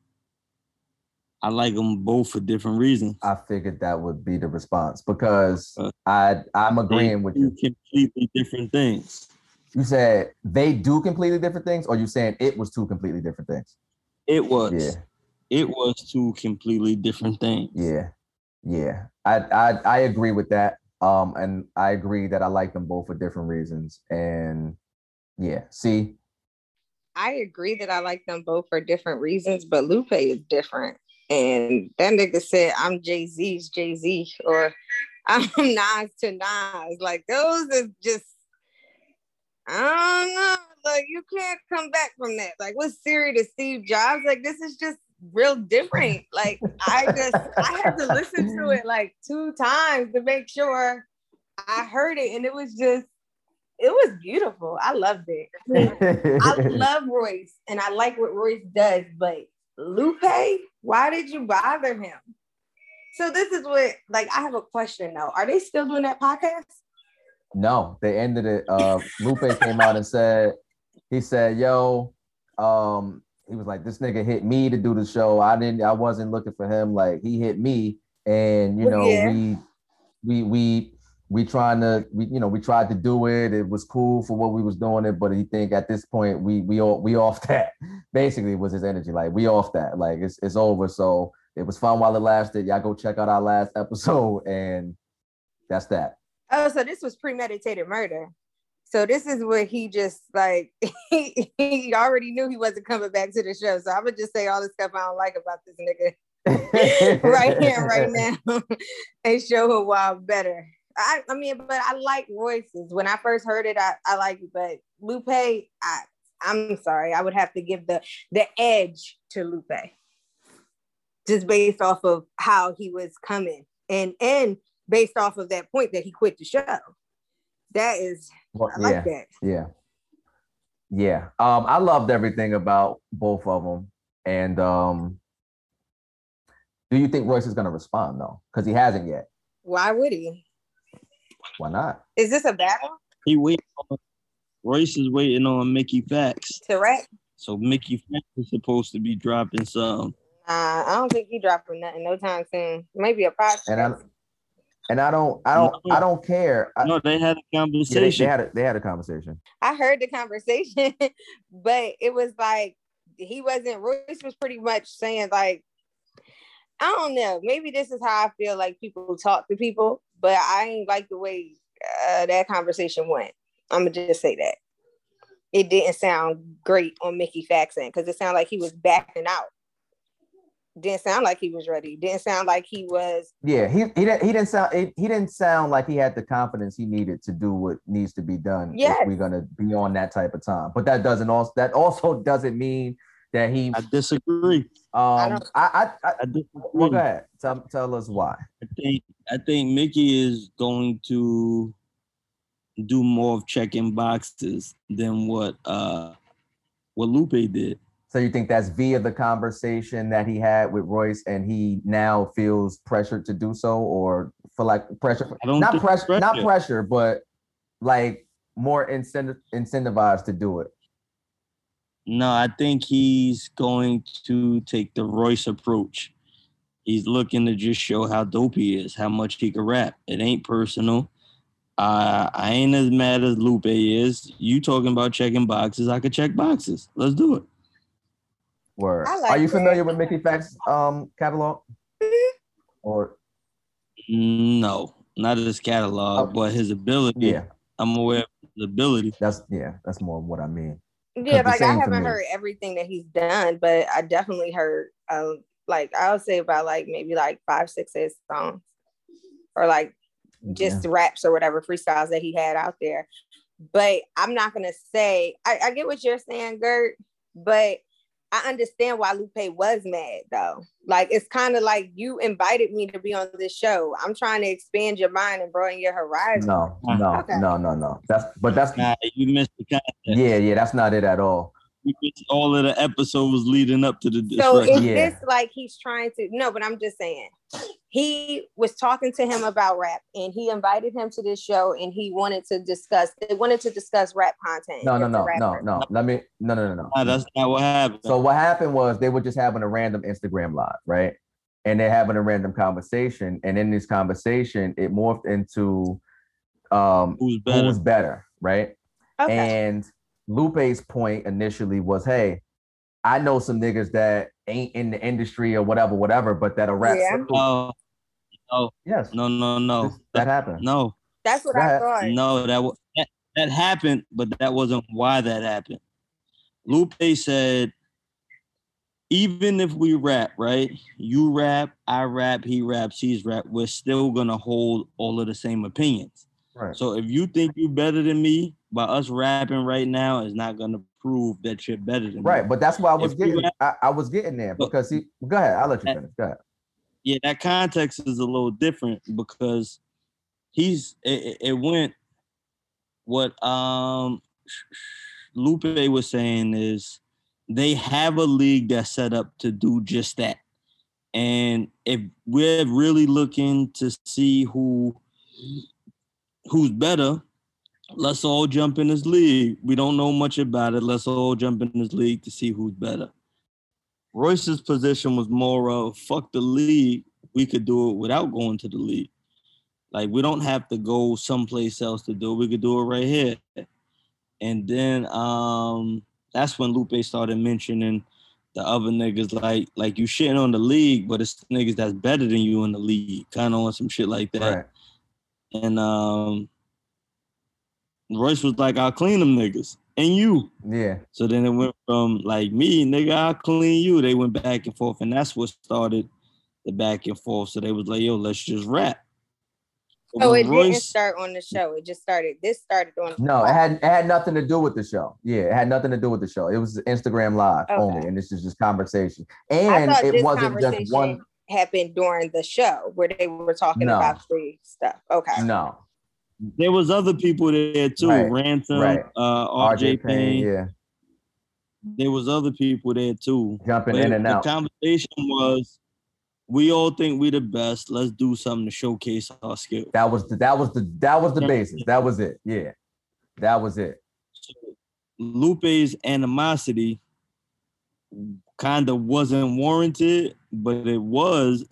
I like them both for different reasons. I figured that would be the response because Uh, I I'm agreeing with you. completely different things. You said they do completely different things, or you saying it was two completely different things? It was. Yeah, It was two completely different things. yeah, yeah. I I I agree with that. Um, and I agree that I like them both for different reasons. And yeah, see, I agree that I like them both for different reasons, but Lupe is different. And that nigga said, I'm Jay Z's Jay Z, or I'm (laughs) Nas to Nas. Like, those are just, I don't know. Like, you can't come back from that. Like, what's Siri to Steve Jobs? Like, this is just real different. Like, I just, (laughs) I had to listen to it like two times to make sure I heard it. And it was just, it was beautiful. I loved it. I (laughs) love Royce and I like what Royce does, but Lupe, why did you bother him? So this is what like I have a question though. Are they still doing that podcast? No, they ended it. Uh, Lupe came out and said, he said, "Yo, um, he was like, this nigga hit me to do the show. I didn't. I wasn't looking for him. Like he hit me, and you know, yeah. we, we, we." We trying to, we you know, we tried to do it. It was cool for what we was doing it, but he think at this point we we all we off that. (laughs) Basically, was his energy like we off that. Like it's it's over. So it was fun while it lasted. Y'all go check out our last (laughs) episode, and that's that. Oh, so this was premeditated murder. So this is what he just like (laughs) he, he already knew he wasn't coming back to the show. So I'm gonna just say all the stuff I don't like about this nigga (laughs) right here, right (laughs) now, and show why I'm better. I, I mean, but I like Royce's. When I first heard it, I, I like it, but Lupe, I I'm sorry, I would have to give the the edge to Lupe. Just based off of how he was coming and and based off of that point that he quit the show. That is Well, I like yeah, that. yeah, yeah. Um, I loved everything about both of them. And um, do you think Royce is gonna respond though? Because he hasn't yet. Why would he? Why not? Is this a battle He wait. On, Royce is waiting on Mickey Factz. to rap? So Mickey Factz is supposed to be dropping some. Nah, I don't think he dropping nothing no time soon. Maybe a podcast. And I and I don't, I don't, I don't care. I, No, they had a yeah, they, conversation. they had a, they had a conversation. I heard the conversation, (laughs) but it was like he wasn't. Royce was pretty much saying like, I don't know. Maybe this is how I feel like people talk to people, but I ain't like the way uh, that conversation went. I'm gonna just say that it didn't sound great on Mickey Faxon because it sounded like he was backing out. Didn't sound like he was ready. Didn't sound like he was. Yeah, he he didn't he didn't sound he, he didn't sound like he had the confidence he needed to do what needs to be done Yes. if we're gonna be on that type of time. But that doesn't also that also (laughs) doesn't mean that he I disagree. Um don't- I I, I I disagree. well, go ahead. Tell tell us why. I think I think Mickey is going to do more of checking boxes than what uh what Lupe did. So you think that's via the conversation that he had with Royce, and he now feels pressured to do so, or for like pressure? Not think pressure, not pressure. pressure, but like more incentive incentivized to do it. No, I think he's going to take the Royce approach. He's looking to just show how dope he is, how much he can rap. It ain't personal. Uh, I ain't as mad as Lupe is. You talking about checking boxes? I could check boxes. Let's do it. Word. I like Are you that. familiar with Mickey Factz um catalog? Or No, not his catalog, Oh. but his ability. yeah, I'm aware of his ability. that's yeah, that's more what I mean. Yeah, like I haven't me. heard everything that he's done, but I definitely heard uh, like I would say about like maybe like five, six his songs. Or like just raps or whatever freestyles that he had out there. But I'm not gonna say I, I get what you're saying, Gert, but I understand why Lupe was mad though. Like it's kind of like you invited me to be on this show. I'm trying to expand your mind and broaden your horizon. No, no, Okay. no, no, no. That's but that's Nah, you missed the context. yeah, yeah. That's not it at all. You missed all of the episodes leading up to the So disrespect. is Yeah. this like he's trying to no, but I'm just saying he was talking to him about rap and he invited him to this show and he wanted to discuss they wanted to discuss rap content. No, no, no, no, no. Let me no, no, no, no. Nah, that's not what happened. So what happened was they were just having a random Instagram live, right? And they're having a random conversation, and in this conversation, it morphed into um Who's better? who's better, right? Okay. And Lupe's point initially was, hey, I know some niggas that ain't in the industry or whatever, whatever, but that a rap. Yeah. circle- No, yes, no, no, no. this- that happened. No, That's what Go I thought. no, that, wa- that that happened, but that wasn't why that happened. Lupe said, even if we rap, right? You rap, I rap, he raps, he's rap. We're still gonna hold all of the same opinions. Right. So if you think you're better than me, by us rapping right now is not gonna prove that you're better than me. Right, but that's why I was If getting. rap- I, I was getting there because he. Go ahead. I'll let you finish. Go ahead. yeah, that context is a little different because he's it, it- it went what um Lupe was saying is they have a league that's set up to do just that. And if we're really looking to see who who's better, let's all jump in this league. We don't know much about it. Let's all jump in this league to see who's better. Royce's position was more of fuck the league. We could do it without going to the league. Like we don't have to go someplace else to do it. We could do it right here. And then um that's when Lupe started mentioning the other niggas like like you shitting on the league, but it's niggas that's better than you in the league, kind of on some shit like that. Right. And um Royce was like, "I'll clean them niggas and you." Yeah. So then it went from like me, nigga, I'll clean you. They went back and forth, and that's what started the back and forth. So they was like, "Yo, let's just rap." So Oh, when it didn't start on the show. It just started. This started on. No, it had it had nothing to do with the show. Yeah, it had nothing to do with the show. It was Instagram live Okay. only, and this is just conversation. And it wasn't just one. happened during the show where they were talking No. about free stuff. Okay. No, there was other people there too, Right, Ransom, right. uh, RJ RJ Payne. Yeah, There was other people there too. jumping But in and the out. The conversation was, we all think we the best. Let's do something to showcase our skill. That was the that was the that was the basis. That was it. Yeah, that was it. So Lupe's animosity kind of wasn't warranted, but it was.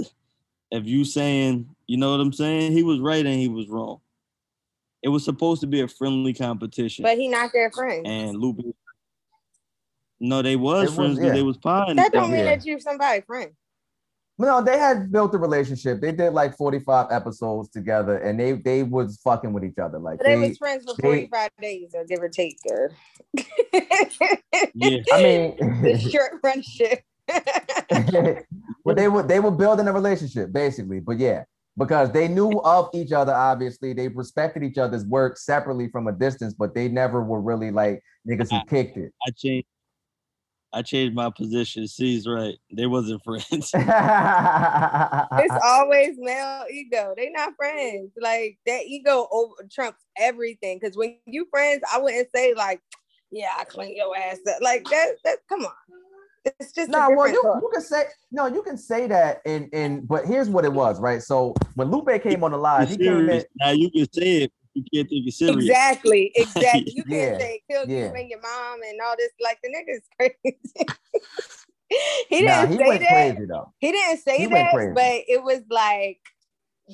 If you saying, you know what I'm saying, he was right and he was wrong. It was supposed to be a friendly competition, But he not their friend. and Lupe. No, they was It was- friends because yeah. they was pine. that don't mean yeah. that you somebody friend. No, they had built a relationship. They did like 45 episodes together, and they they was fucking with each other. Like But they, they, was friends for they- 45 days or give or take or Yeah, I mean, (laughs) short friendship. (laughs) but they were they were building a relationship basically. But yeah, because they knew of each other. Obviously, they respected each other's work separately from a distance, but they never were really like niggas who kicked it. I changed. I changed my position. She's right. They wasn't (laughs) friends. it's (laughs) always male ego. They not friends. Like that ego over trumps everything. Because when you friends, I wouldn't say like, "Yeah, I clean your ass up." Like that. That come on. It's just No, a well, you, you can say no, you can say that, and and but here's what it was, right? So when Lupe came on the live, he came in. Now you can say it. You can't take it serious. Exactly, (laughs) exactly. You can't Yeah, say kill you and your mom and all this. Like the nigga's (laughs) crazy. (laughs) he didn't he say went that. crazy though. He didn't say He that, but it was like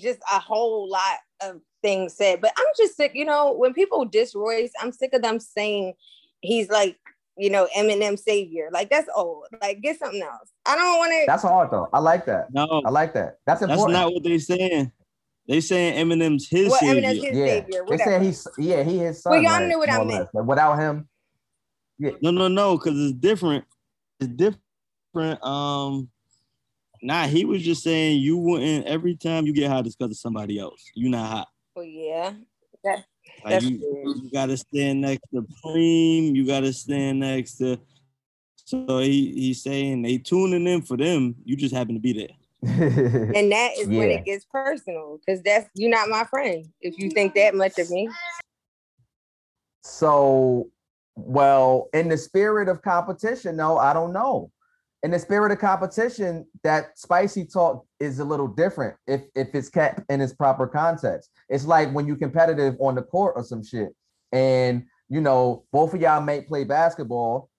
just a whole lot of things said. But I'm just sick, you know, when people diss Royce, I'm sick of them saying he's like, you know, Eminem savior. Like that's old. Like get something else. I don't want to. That's hard though. I like that. No, I like that. That's important. that's not what they saying. They saying Eminem's his Well, savior. Eminem's his yeah, savior. they Whatever. saying he's yeah he his son. Well, y'all right, knew what I more meant. Like, without him, yeah. No, no, no, because it's different. It's different. Um, nah, he was just saying you wouldn't every time you get hot, it's because of somebody else. You not hot. well, yeah. That, Like you, you gotta stand next to Preem. You gotta stand next to. So he he's saying they tuning in for them. You just happen to be there. (laughs) and that is when it gets personal because that's you're not my friend if you think that much of me. So, well, in the spirit of competition, no, I don't know. In the spirit of competition, that spicy talk is a little different if if it's kept in its proper context. It's like when you're competitive on the court or some shit, and you know both of y'all may play basketball,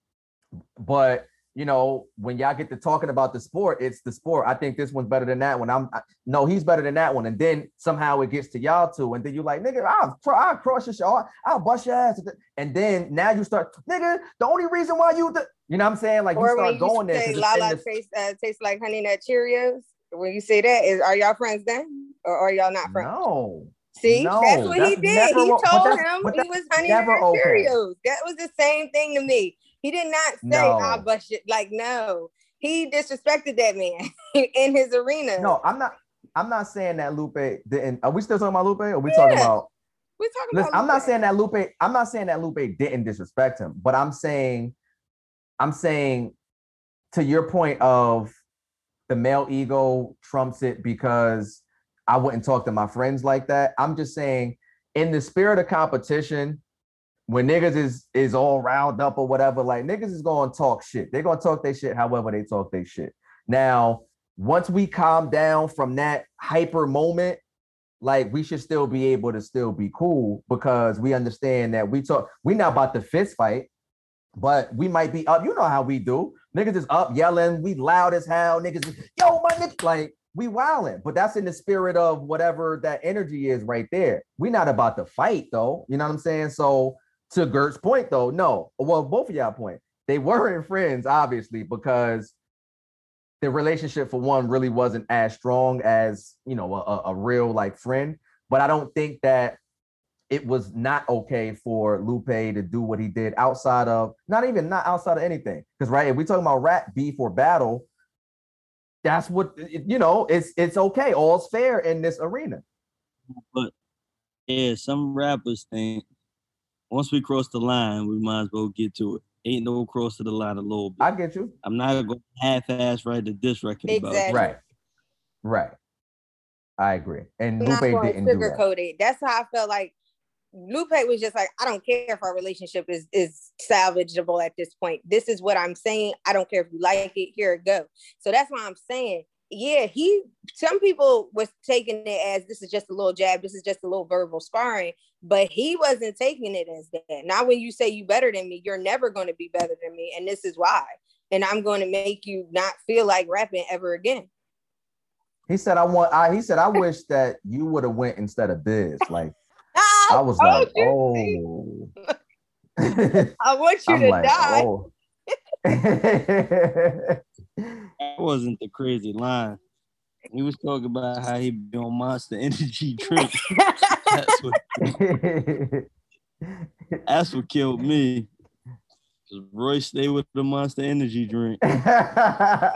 but you know when y'all get to talking about the sport, it's the sport. I think this one's better than that one. I'm I, no, he's better than that one, and then somehow it gets to y'all too, and then you're like, nigga, I'll I'll crush your shit, I'll, I'll bust your ass, and then now you start, nigga, the only reason why you, the, you know what I'm saying, like you or when start you going there. say 'cause it's in Lala the- tastes uh, tastes like honey nut Cheerios. When you say that, is are y'all friends then, or are y'all not friends? No, See, No, that's what he did. never He told him he was honey nut okay. Cheerios. That was the same thing to me. He did not say No. I'll bust it. Like no, he disrespected that man (laughs) in his arena. no, I'm not. I'm not saying that Lupe didn't. Are we still talking about Lupe? Or are we talking about? we're talking Listen, about. I'm not saying that Lupe. I'm not saying that Lupe didn't disrespect him, but I'm saying, I'm saying, to your point of the male ego trumps it because I wouldn't talk to my friends like that. I'm just saying, in the spirit of competition, when niggas is is all riled up or whatever, like niggas is gonna talk shit. They're gonna talk their shit however they talk their shit. Now, once we calm down from that hyper moment, like we should still be able to still be cool because we understand that we talk, we not about to fist fight, but we might be up. You know how we do. Niggas is up yelling, we loud as hell. Niggas is, yo, my nigga, like we wilding. But that's in the spirit of whatever that energy is right there. we not about to fight though. You know what I'm saying? So to Gert's point though, no. Well, both of y'all point, they weren't (laughs) friends, obviously, because the relationship for one really wasn't as strong as you know a, a- a real like friend but i don't think that it was not okay for Lupe to do what he did outside of not even not outside of anything. Because right, if we talking about rap beef or battle, that's what you know. It's it's okay. All's fair in this arena. But yeah, some rappers think once we cross the line, we might as well get to it. Ain't no cross to the line a little bit. I get you. I'm not gonna half-ass right to diss record about Right, right. I agree. And Lupe didn't do that. sugarcoat it. That's how I felt like Lupe was just like, I don't care if our relationship is is salvageable at this point. This is what I'm saying. I don't care if you like it. Here it go. So that's why I'm saying, yeah, he. Some people was taking it as this is just a little jab. This is just a little verbal sparring. But he wasn't taking it as that. Now, when you say you better than me, you're never going to be better than me, and this is why. And I'm going to make you not feel like rapping ever again. He said, "I want." I he said, "I wish that you would have went instead of Biz." Like I was told like, you. "Oh." (laughs) I want you I'm to like, die. "Oh." (laughs) That wasn't the crazy line. He was talking about how he be on Monster Energy (laughs) drink. that's what that's what killed me. 'Cause Roy stay with the Monster Energy drink. yeah,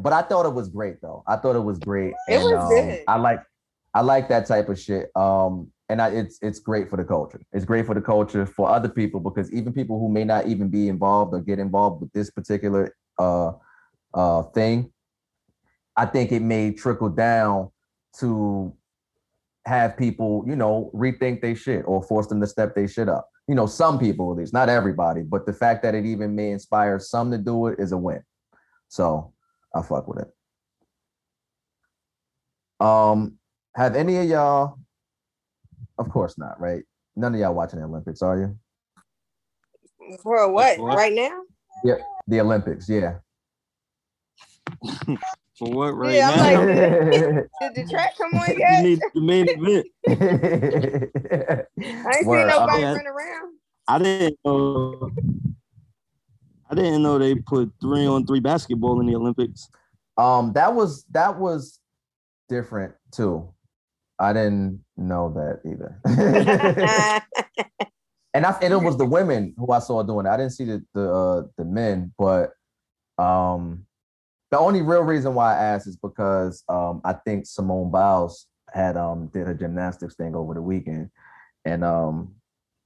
but I thought it was great though. I thought it was great. It and, was um, good. I like I like that type of shit. Um, and I, it's it's great for the culture. It's great for the culture for other people because even people who may not even be involved or get involved with this particular uh uh thing, I think it may trickle down to have people, you know, rethink their shit or force them to step their shit up. You know, some people at least, not everybody, but the fact that it even may inspire some to do it is a win. So I fuck with it. Um, have any of y'all? Of course not, right? None of y'all watching the Olympics, are you? For what? What? Right now? Yeah, The Olympics, yeah. (laughs) For what right Yeah, I'm now? like- (laughs) Did the track come on you yet? need the main event. (laughs) I ain't Word. seen nobody Okay. run around. I didn't know. I didn't know they put three on three basketball in the Olympics. Um, that was that was different too. I didn't know that either. (laughs) (laughs) and I and it was the (laughs) women who I saw doing it. I didn't see the the uh, the men, but um, the only real reason why I asked is because um, I think Simone Biles had um did her gymnastics thing over the weekend, and um,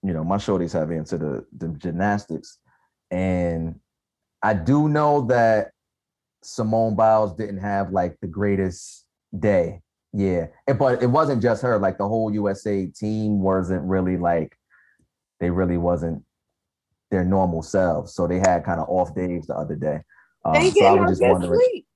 you know my shorties have into the the gymnastics, and I do know that Simone Biles didn't have like the greatest day. Yeah, and, but it wasn't just her. Like the whole USA team wasn't really like they really wasn't their normal selves. So they had kind of off days the other day. Um, they so I getting was just good wondering. sleep.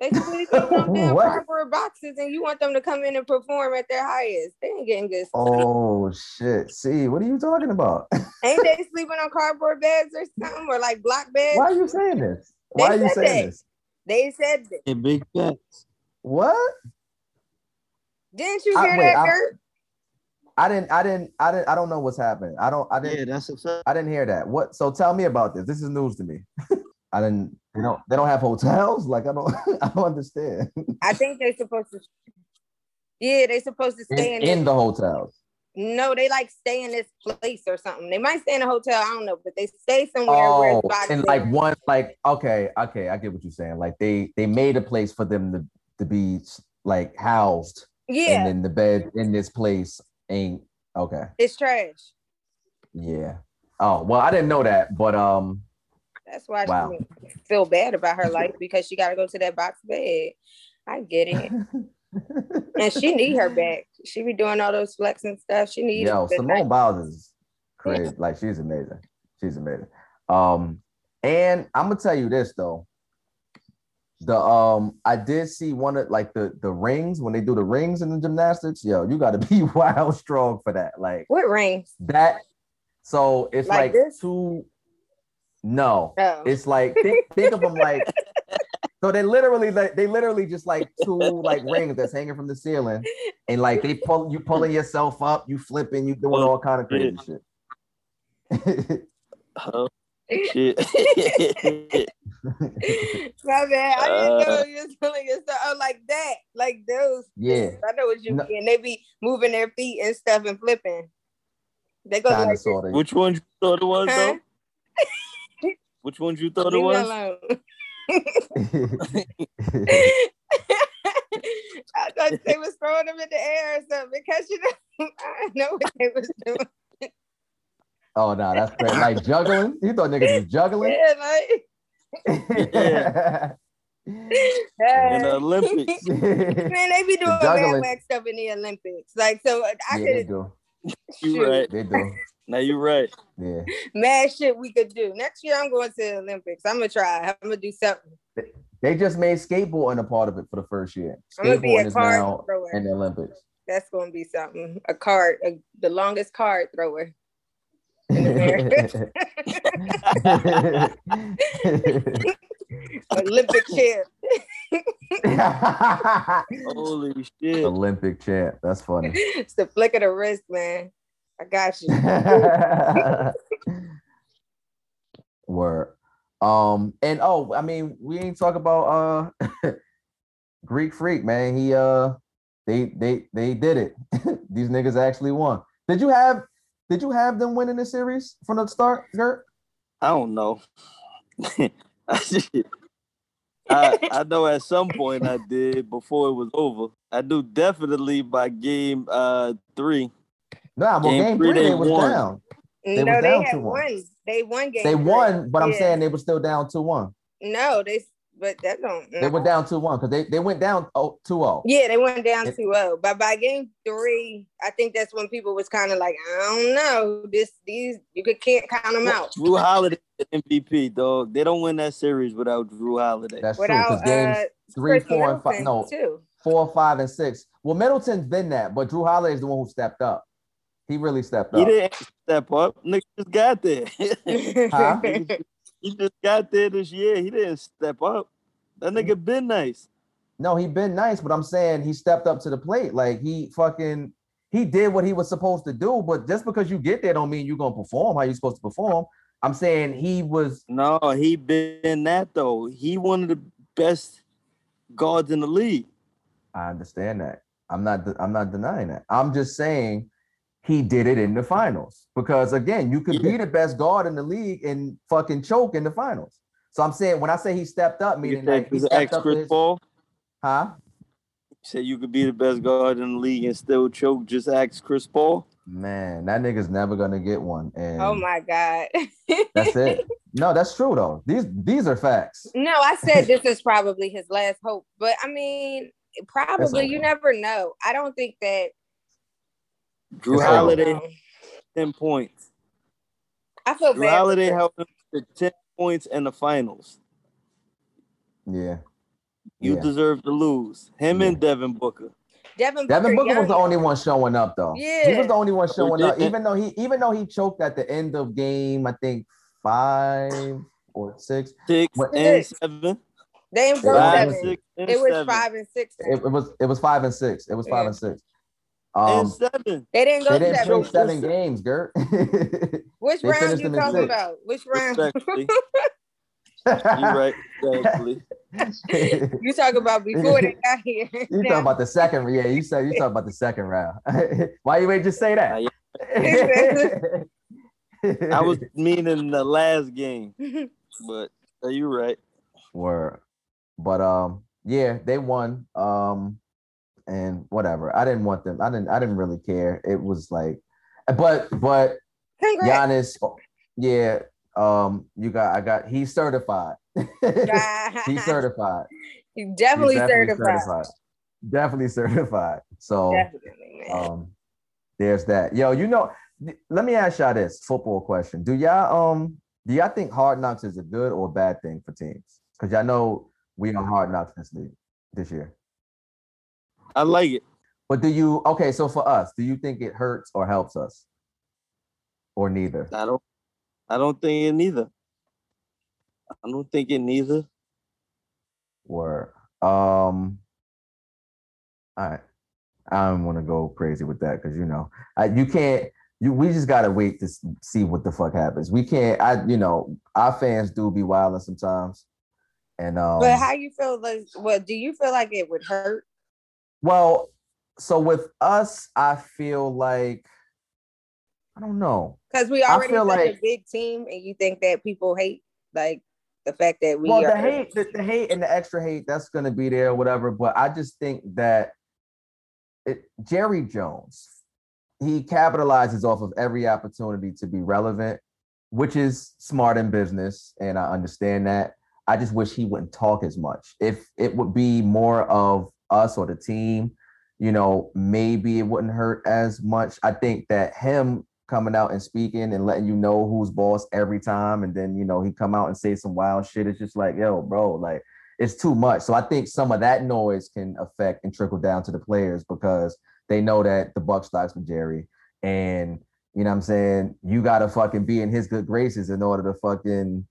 They sleep in them damn What? cardboard boxes, and you want them to come in and perform at their highest. They ain't getting good sleep. Oh shit! See, what are you talking about? (laughs) Ain't they sleeping on cardboard beds or something, or like block beds? Why are you saying this? Why are you saying that. this? They said, that. Hey, big facts. What? didn't you I- hear wait, that, I- I didn't. I didn't. I didn't. I don't know what's happening. I don't. I didn't. Yeah, that's a. I didn't hear that. What? So tell me about this. This is news to me. (laughs) I didn't. They don't. They don't have hotels. (laughs) Like I don't. (laughs) I don't understand. I think they're supposed to. Yeah, they're supposed to stay In, in, in the hotels. No, they like stay in this place or something. They might stay in a hotel. I don't know, but they stay somewhere where Oh, it's and like one, like okay, okay, I get what you're saying. Like they they made a place for them to to be like housed, yeah, and then the bed in this place ain't okay. it's trash. Yeah. Oh well, I didn't know that, but um, That's why Wow. she feel bad about her life because she got to go to that box bed. I get it, (laughs) and she need her back. She be doing all those flex and stuff. She need yo, Simone Biles is crazy. Like she's amazing. She's amazing. Um, and I'm gonna tell you this though. The um, I did see one of like the the rings when they do the rings in the gymnastics. Yo, you got to (laughs) be wild strong for that. Like what rings? that. So it's Like like, this? two. No, Oh, it's like think think of them like. (laughs) So they literally like they literally just like two like rings that's hanging from the ceiling, and like they pull you pulling yourself up, you flipping, you doing all kind of crazy shit. (laughs) Huh? Shit. (laughs) My bad. I didn't know Uh. you was feeling yourself. Oh, like that, like those. Yeah. I know what you No. mean. They be moving their feet and stuff and flipping. They go Kind like of. Which one you thought it was Huh? though? (laughs) Which one you thought Leave it me was? (laughs) I thought they was throwing them in the air or something because you know I know what they was doing. Oh no, that's crazy. Like juggling. You thought niggas was juggling? Yeah, like yeah. In the Olympics. (laughs) man, they be doing juggling. mad whack stuff in the Olympics. Like so, I yeah, they could do. You shoot right. They do. Now you right. Yeah. mad shit we could do. Next year, I'm going to the Olympics. I'm gonna try. I'm gonna do something. They just made skateboarding a part of it for the first year. I'm gonna be Skateboarding a is now thrower. in the Olympics. That's gonna be something. A card, a, the longest card thrower. (laughs) (laughs) Olympic champ. (laughs) Holy shit. Olympic champ. That's funny. it's the flick of the wrist, man. I got you. Word. Um, and oh, I mean, we ain't talk about uh Greek Freak, man. He uh they they they did it. These niggas actually won. Did you have did you have them winning the series from the start, Gert? I don't know. (laughs) I, I I know at some point I did before it was over. I do definitely by game uh three. Nah, well, Game game, three, three, they they was won. down. no, was they down had 2-1. They won game. They three. won, but I'm Yeah. saying they were still down 2-1. no. They but that don't. They no. went down 2-1 because they, they went down oh, 2-0. Yeah, they went down It- 2-0. But by game three, I think that's when people was kind of like, I don't know. This these you could can't count them out. Jrue Holiday MVP, dog. They don't win that series without Jrue Holiday. That's true. Because games uh, three, Chris four, and five. No, too. four, five, and six. Well, Middleton's been that, but Drew Holiday is the one who stepped up. He really stepped up. He didn't step up. Nigga just got there. (laughs) Huh? (laughs) he just got there this year. He didn't step up. That nigga mm-hmm. been nice. No, he been nice, but I'm saying he stepped up to the plate. Like he fucking he did what he was supposed to do. But just because you get there don't mean you're gonna perform how you're supposed to perform. I'm saying he was No, he been that though. He one of the best guards in the league. I understand that. I'm not I'm not denying that. I'm just saying he did it in the finals. Because again, you could be the best guard in the league and fucking choke in the finals. So I'm saying when I say he stepped up, You meaning said like he you stepped ask up to Chris his, Paul. huh? You said you could be the best guard in the league and still choke. Just ask Chris Paul. Man, that nigga's never gonna get one. And oh my God. that's it. (laughs) No, that's true though. These these are facts. No, I said this is probably his last hope, but I mean, probably you never know. I don't think that. Jrue It's Holiday know. ten points. I feel Jrue bad. for Holiday Chris. held him to ten points in the finals. Yeah. You yeah. deserve to lose. Him and Devin Booker. Devin Booker, Devin Booker was the only one showing up though. Yeah. He was the only one showing up, even though he even though he choked at the end of game, I think five or six. Six What- and Six. seven. They didn't go Five, Five, seven. six, and It was seven. five and six. It, it was it was five and six. It was five Yeah. and six. And Um, seven. They didn't go they didn't seven. play seven games, Gert. (laughs) Which round you them talking six. about? Which round? (laughs) You're right. Exactly. (laughs) You talking about before they got here? You talking about the second? Yeah, you said you talking about the second round. Why you ain't just say that? I was meaning the last game, but are you're right. were, but um, yeah, they won. Um, and whatever. I didn't want them. I didn't. I didn't really care. It was like, but but Congrats. Giannis, yeah. Um, you got. I got. He's certified. (laughs) he's certified. You He's definitely, certified. Definitely certified. So Definitely, um, there's that. Yo, you know, let me ask y'all this football question. Do y'all um do y'all think hard knocks is a good or a bad thing for teams? Because y'all know we on hard knocks this league this year. I like it. But do you okay, so for us, do you think it hurts or helps us? Or neither? I don't. I don't think it neither. I don't think it neither. Or um all right. I don't want to go crazy with that because you know I, you can't you we just gotta wait to see what the fuck happens. We can't. I you know our fans do be wilding sometimes, and um. But how you feel? Like, well, do you feel like it would hurt? Well, so with us, I feel like I don't know because we already feel like- a big team, and you think that people hate like the fact that we well, are. the hate, the, the hate, and the extra hate that's gonna be there, whatever. But I just think that it, Jerry Jones, he capitalizes off of every opportunity to be relevant, which is smart in business, and I understand that. I just wish he wouldn't talk as much. If it would be more of us or the team, you know, maybe it wouldn't hurt as much. I think that him coming out and speaking and letting you know who's boss every time, and then you know he come out and say some wild shit. It's just like, yo, bro, like it's too much. So I think some of that noise can affect and trickle down to the players because they know that the buck stops with Jerry, and you know what I'm saying you gotta fucking be in his good graces in order to fucking,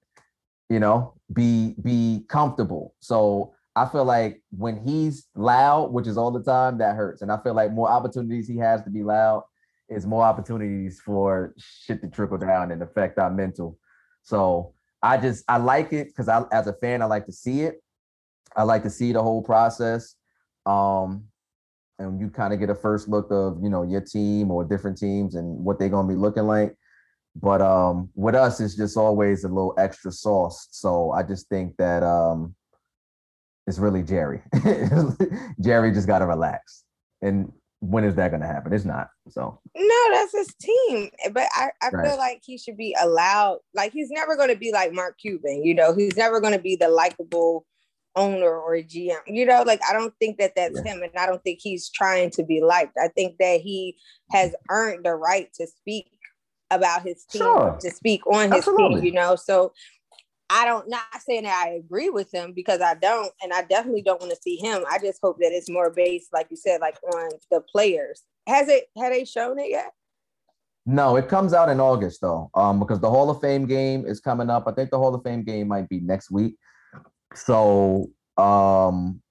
you know, be be comfortable. So I feel like when he's loud, which is all the time, that hurts. And I feel like more opportunities he has to be loud is more opportunities for shit to trickle down and affect our mental. So I just I like it because I as a fan, I like to see it. I like to see the whole process. Um and you kind of get a first look of you know your team or different teams and what they're gonna be looking like. But um with us, it's just always a little extra sauce. So I just think that um it's really Jerry. (laughs) Jerry just got to relax. And when is that going to happen? It's not. So No, that's his team. But I, I Right. feel like he should be allowed, like he's never going to be like Mark Cuban, you know, he's never going to be the likable owner or GM, you know, like I don't think that that's Yeah. him. And I don't think he's trying to be liked. I think that he has earned the right to speak about his team, Sure. to speak on his team, you know. So I don't not saying that I agree with him because I don't, and I definitely don't want to see him. I just hope that it's more based, like you said, like on the players. Has it had they shown it yet? no, it comes out in August though, um, because the Hall of Fame game is coming up. I think the Hall of Fame game might be next week. So um,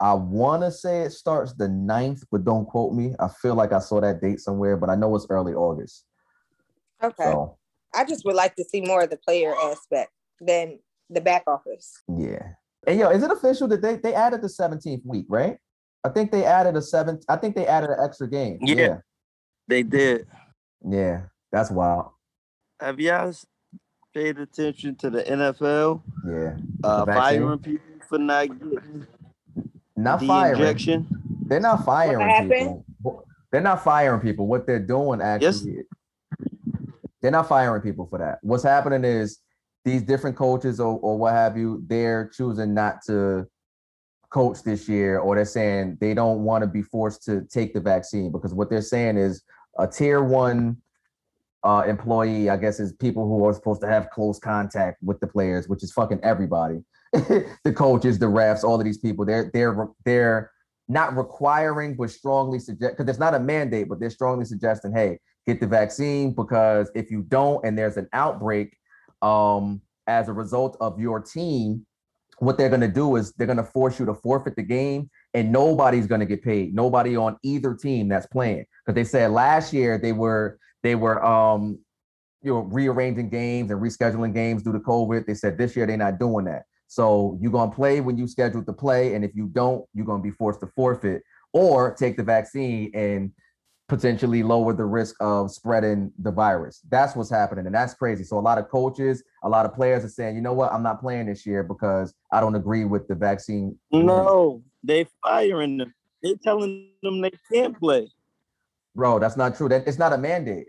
I want to say it starts the 9th, but don't quote me. I feel like I saw that date somewhere, but I know it's early August. Okay. So I just would like to see more of the player aspect than the back office. yeah. And yo, is it official that they they added the 17th week, right? I think they added a seventh. I think they added an extra game. Yeah. yeah. They did. Yeah, that's wild. Have y'all paid attention to the NFL Yeah, uh, vaccine? firing people for not getting not the firing. injection? They're not firing happened? people. They're not firing people. What they're doing actually, they're not firing people for that. What's happening is these different coaches or, or what have you, they're choosing not to coach this year, or they're saying they don't want to be forced to take the vaccine because what they're saying is a tier one uh, employee, I guess, is people who are supposed to have close contact with the players, which is fucking everybody. (laughs) the coaches, the refs, all of these people. They're they're they're not requiring, but strongly suggest because it's not a mandate, but they're strongly suggesting, hey, get the vaccine because if you don't and there's an outbreak um, as a result of your team, what they're going to do is they're going to force you to forfeit the game and nobody's going to get paid. Nobody on either team that's playing because they said last year they were they were um, you know rearranging games and rescheduling games due to COVID. They said this year they're not doing that. So you're gonna play when you scheduled to play, and if you don't, you're gonna be forced to forfeit or take the vaccine and potentially lower the risk of spreading the virus. That's what's happening, and that's crazy. So a lot of coaches, a lot of players are saying, you know what, I'm not playing this year because I don't agree with the vaccine. No, they firing them. They telling them they can't play. Bro, that's not true. That it's not a mandate.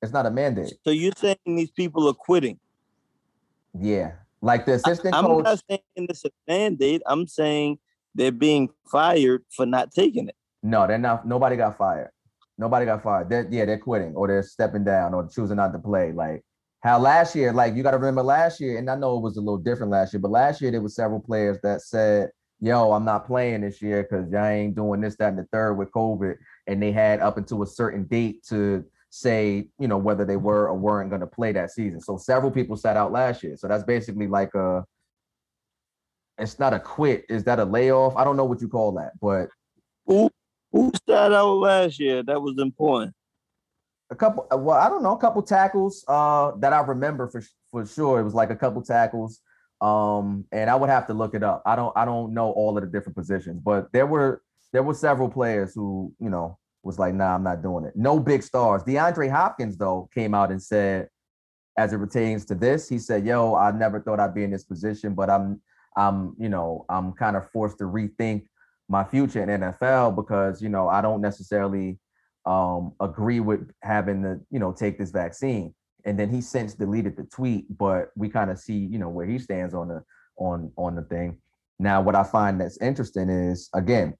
It's not a mandate. So you're saying these people are quitting? Yeah. Like the assistant coach. I'm coach. not saying it's a mandate. I'm saying they're being fired for not taking it. No, they're not. Nobody got fired. Nobody got fired. They're, yeah, they're quitting or they're stepping down or choosing not to play. Like how last year, like you got to remember last year, and I know it was a little different last year, but last year there was several players that said, "Yo, I'm not playing this year because y'all ain't doing this, that, and the third with COVID." And they had up until a certain date to say, you know, whether they were or weren't going to play that season. So several people sat out last year. So that's basically like a. It's not a quit. Is that a layoff? I don't know what you call that, but Who who started out last year? That was important. a couple. uh, Well, I don't know, a couple tackles uh, that I remember for for sure. It was like a couple tackles, um, and I would have to look it up. I don't I don't know all of the different positions, but there were there were several players who you know was like, nah, I'm not doing it. No big stars. DeAndre Hopkins though came out and said, as it pertains to this, he said, "Yo, I never thought I'd be in this position, but I'm I'm you know I'm kind of forced to rethink my future in NFL because you know I don't necessarily." um, agree with having to, you know, take this vaccine. And then he since deleted the tweet, but we kind of see, you know, where he stands on the on on the thing. Now, what I find that's interesting is again,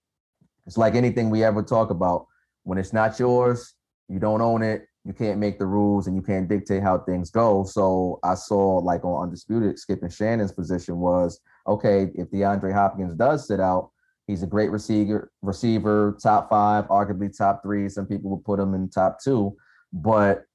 it's like anything we ever talk about. When it's not yours, you don't own it. You can't make the rules and you can't dictate how things go. So I saw like on Undisputed, Skip and Shannon's position was okay, if DeAndre Hopkins does sit out, He's a great receiver, receiver, top five, arguably top three. Some people would put him in top two. But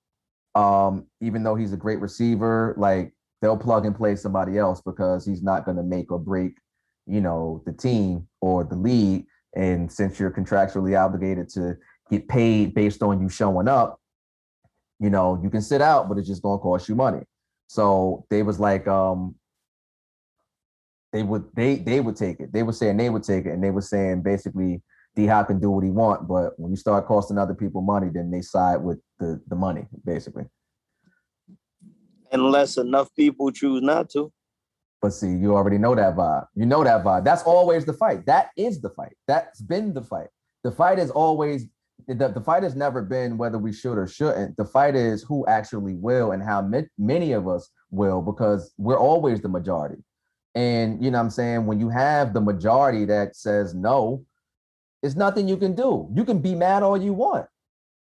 um, even though he's a great receiver, like they'll plug and play somebody else because he's not going to make or break, you know, the team or the league. And since you're contractually obligated to get paid based on you showing up, you know, you can sit out, but it's just to cost you money. So they was like, um, they would they they would take it. They were saying they would take it, and they were saying basically D Hop can do what he want, but when you start costing other people money, then they side with the the money, basically. Unless enough people choose not to. But see, you already know that vibe. You know that vibe. That's always the fight. That is the fight. That's been the fight. The fight is always the, the fight has never been whether we should or shouldn't. The fight is who actually will and how ma- many of us will because we're always the majority. And you know what I'm saying? When you have the majority that says no, it's nothing you can do. You can be mad all you want,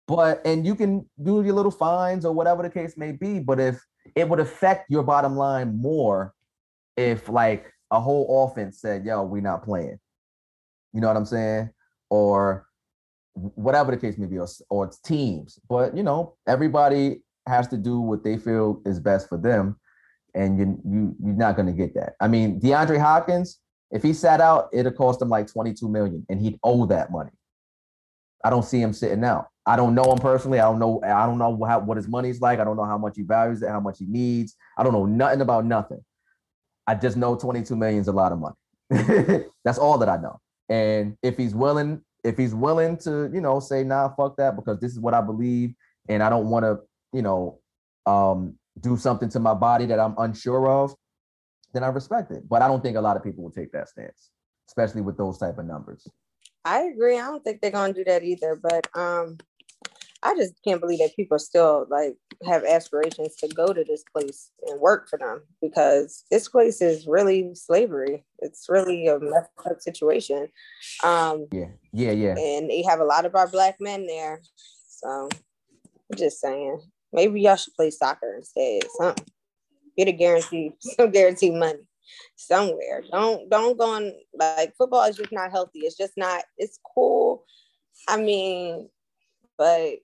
but and you can do your little fines or whatever the case may be. But if it would affect your bottom line more if like a whole offense said, yo, we not playing. You know what I'm saying? Or whatever the case may be, or, or it's teams. But you know, everybody has to do what they feel is best for them and you you you're not going to get that. I mean, DeAndre Hopkins, if he sat out, it'd cost him like 22 million, and he'd owe that money. I don't see him sitting out. I don't know him personally. I don't know. I don't know how, what his money's like. I don't know how much he values it, how much he needs. I don't know nothing about nothing. I just know 22 million is a lot of money. (laughs) That's all that I know. And if he's willing, if he's willing to, you know, say, nah, fuck that, because this is what I believe, and I don't want to, you know, um, do something to my body that I'm unsure of, then I respect it. But I don't think a lot of people will take that stance, especially with those type of numbers. I agree. I don't think they're gonna do that either. But um, I just can't believe that people still like have aspirations to go to this place and work for them because this place is really slavery. It's really a messed up situation. Um, Yeah, yeah, yeah. and they have a lot of our black men there. So I'm just saying, maybe y'all should play soccer instead. Something. Get a guarantee, (laughs) some guaranteed money somewhere. Don't don't go on like football is just not healthy. It's just not. It's cool. I mean, but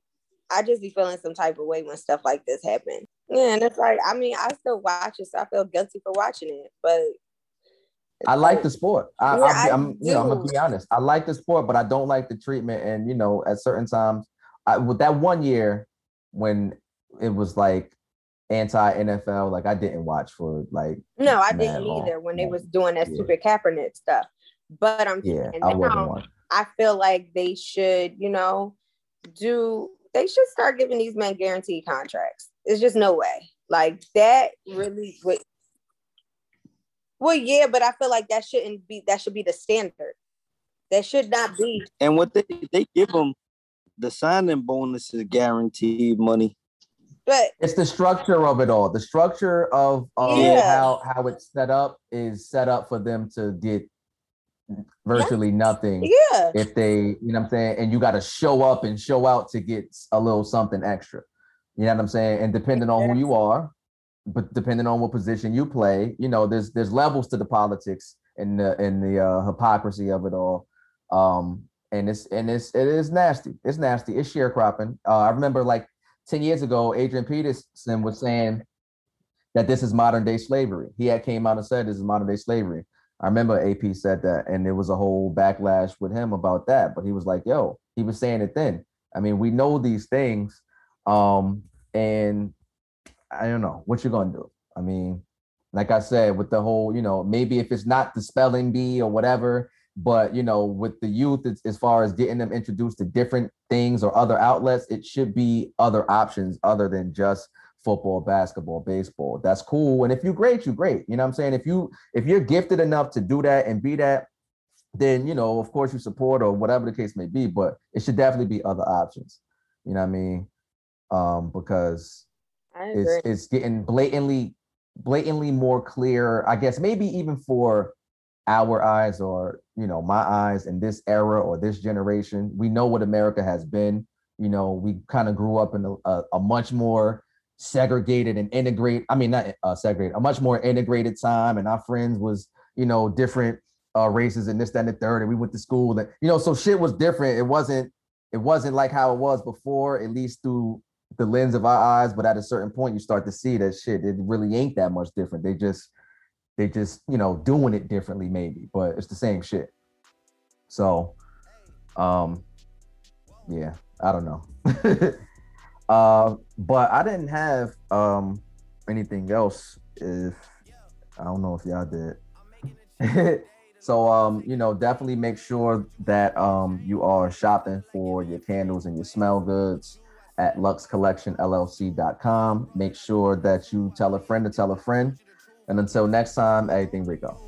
I just be feeling some type of way when stuff like this happen. Yeah, and it's like I mean, I still watch it, so I feel guilty for watching it, but. I like the sport. I, Yeah, I am you know, I'm gonna be honest. I like the sport, but I don't like the treatment. And you know, at certain times, I, with that one year when it was like anti NFL, like I didn't watch for like No, I didn't long. either when they was doing that Yeah. stupid Kaepernick stuff. But I'm yeah, saying I now, one. I feel like they should, you know, do they should start giving these men guaranteed contracts. It's just no way. Like that really would well, yeah, but I feel like that shouldn't be that should be the standard. That should not be And what they they give them, the signing bonus is guaranteed money. But It's the structure of it all. The structure of, of Yeah. how how it's set up is set up for them to get virtually nothing yeah. if they, you know what I'm saying, and you got to show up and show out to get a little something extra. You know what I'm saying? And depending on who you are, but depending on what position you play, you know, there's there's levels to the politics and the and the uh, hypocrisy of it all. Um, and it's and it's it is nasty. It's nasty. It's sharecropping. Uh, I remember like 10 years ago, Adrian Peterson was saying that this is modern day slavery. He had came out and said this is modern day slavery. I remember AP said that, and there was a whole backlash with him about that. But he was like, "Yo," he was saying it then. I mean, we know these things, Um, and I don't know what you're gonna do. I mean, like I said, with the whole, you know, maybe if it's not the spelling bee or whatever, but you know, with the youth, as, as far as getting them introduced to different things or other outlets, it should be other options other than just football, basketball, baseball. That's cool. And if you're great, you're great. You know what I'm saying? If you if you're gifted enough to do that and be that, then you know, of course, you support or whatever the case may be. But it should definitely be other options. You know what I mean? Um, because it's it's getting blatantly blatantly more clear. I guess maybe even for our eyes or you know my eyes in this era or this generation we know what america has been. You know we kind of grew up in a, a, a, much more segregated and integrate i mean not uh, segregated a much more integrated time and our friends was you know different uh, races and this that and the third and we went to school that you know so shit was different. It wasn't it wasn't like how it was before at least through the lens of our eyes but at a certain point you start to see that shit it really ain't that much different. They just they just, you know, doing it differently maybe, but it's the same shit. So, um, yeah, I don't know. (laughs) uh, but I didn't have um anything else. If I don't know if y'all did. (laughs) so um, you know, definitely make sure that um you are shopping for your candles and your smell goods at luxcollectionllc.com. Make sure that you tell a friend to tell a friend and until next time, everything Rico.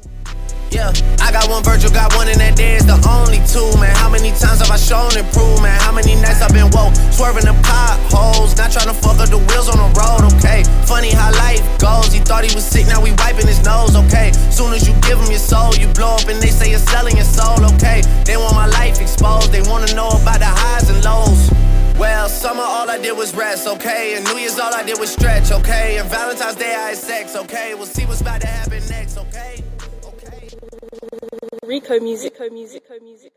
Yeah, I got one Virgil, got one in that day, it's the only two, man. How many times have I shown improvement? How many nights I've been woke, swerving the potholes, not trying to fuck up the wheels on the road, okay? Funny how life goes, he thought he was sick, now we wiping his nose, okay? Soon as you give him your soul, you blow up and they say you're selling your soul, okay? They want my life exposed, they wanna know about the highs and lows. Well, summer all I did was rest, okay? And New Year's all I did was stretch, okay? And Valentine's Day I had sex, okay? We'll see what's about to happen next, okay? Okay. Rico music, Rico music, Rico music.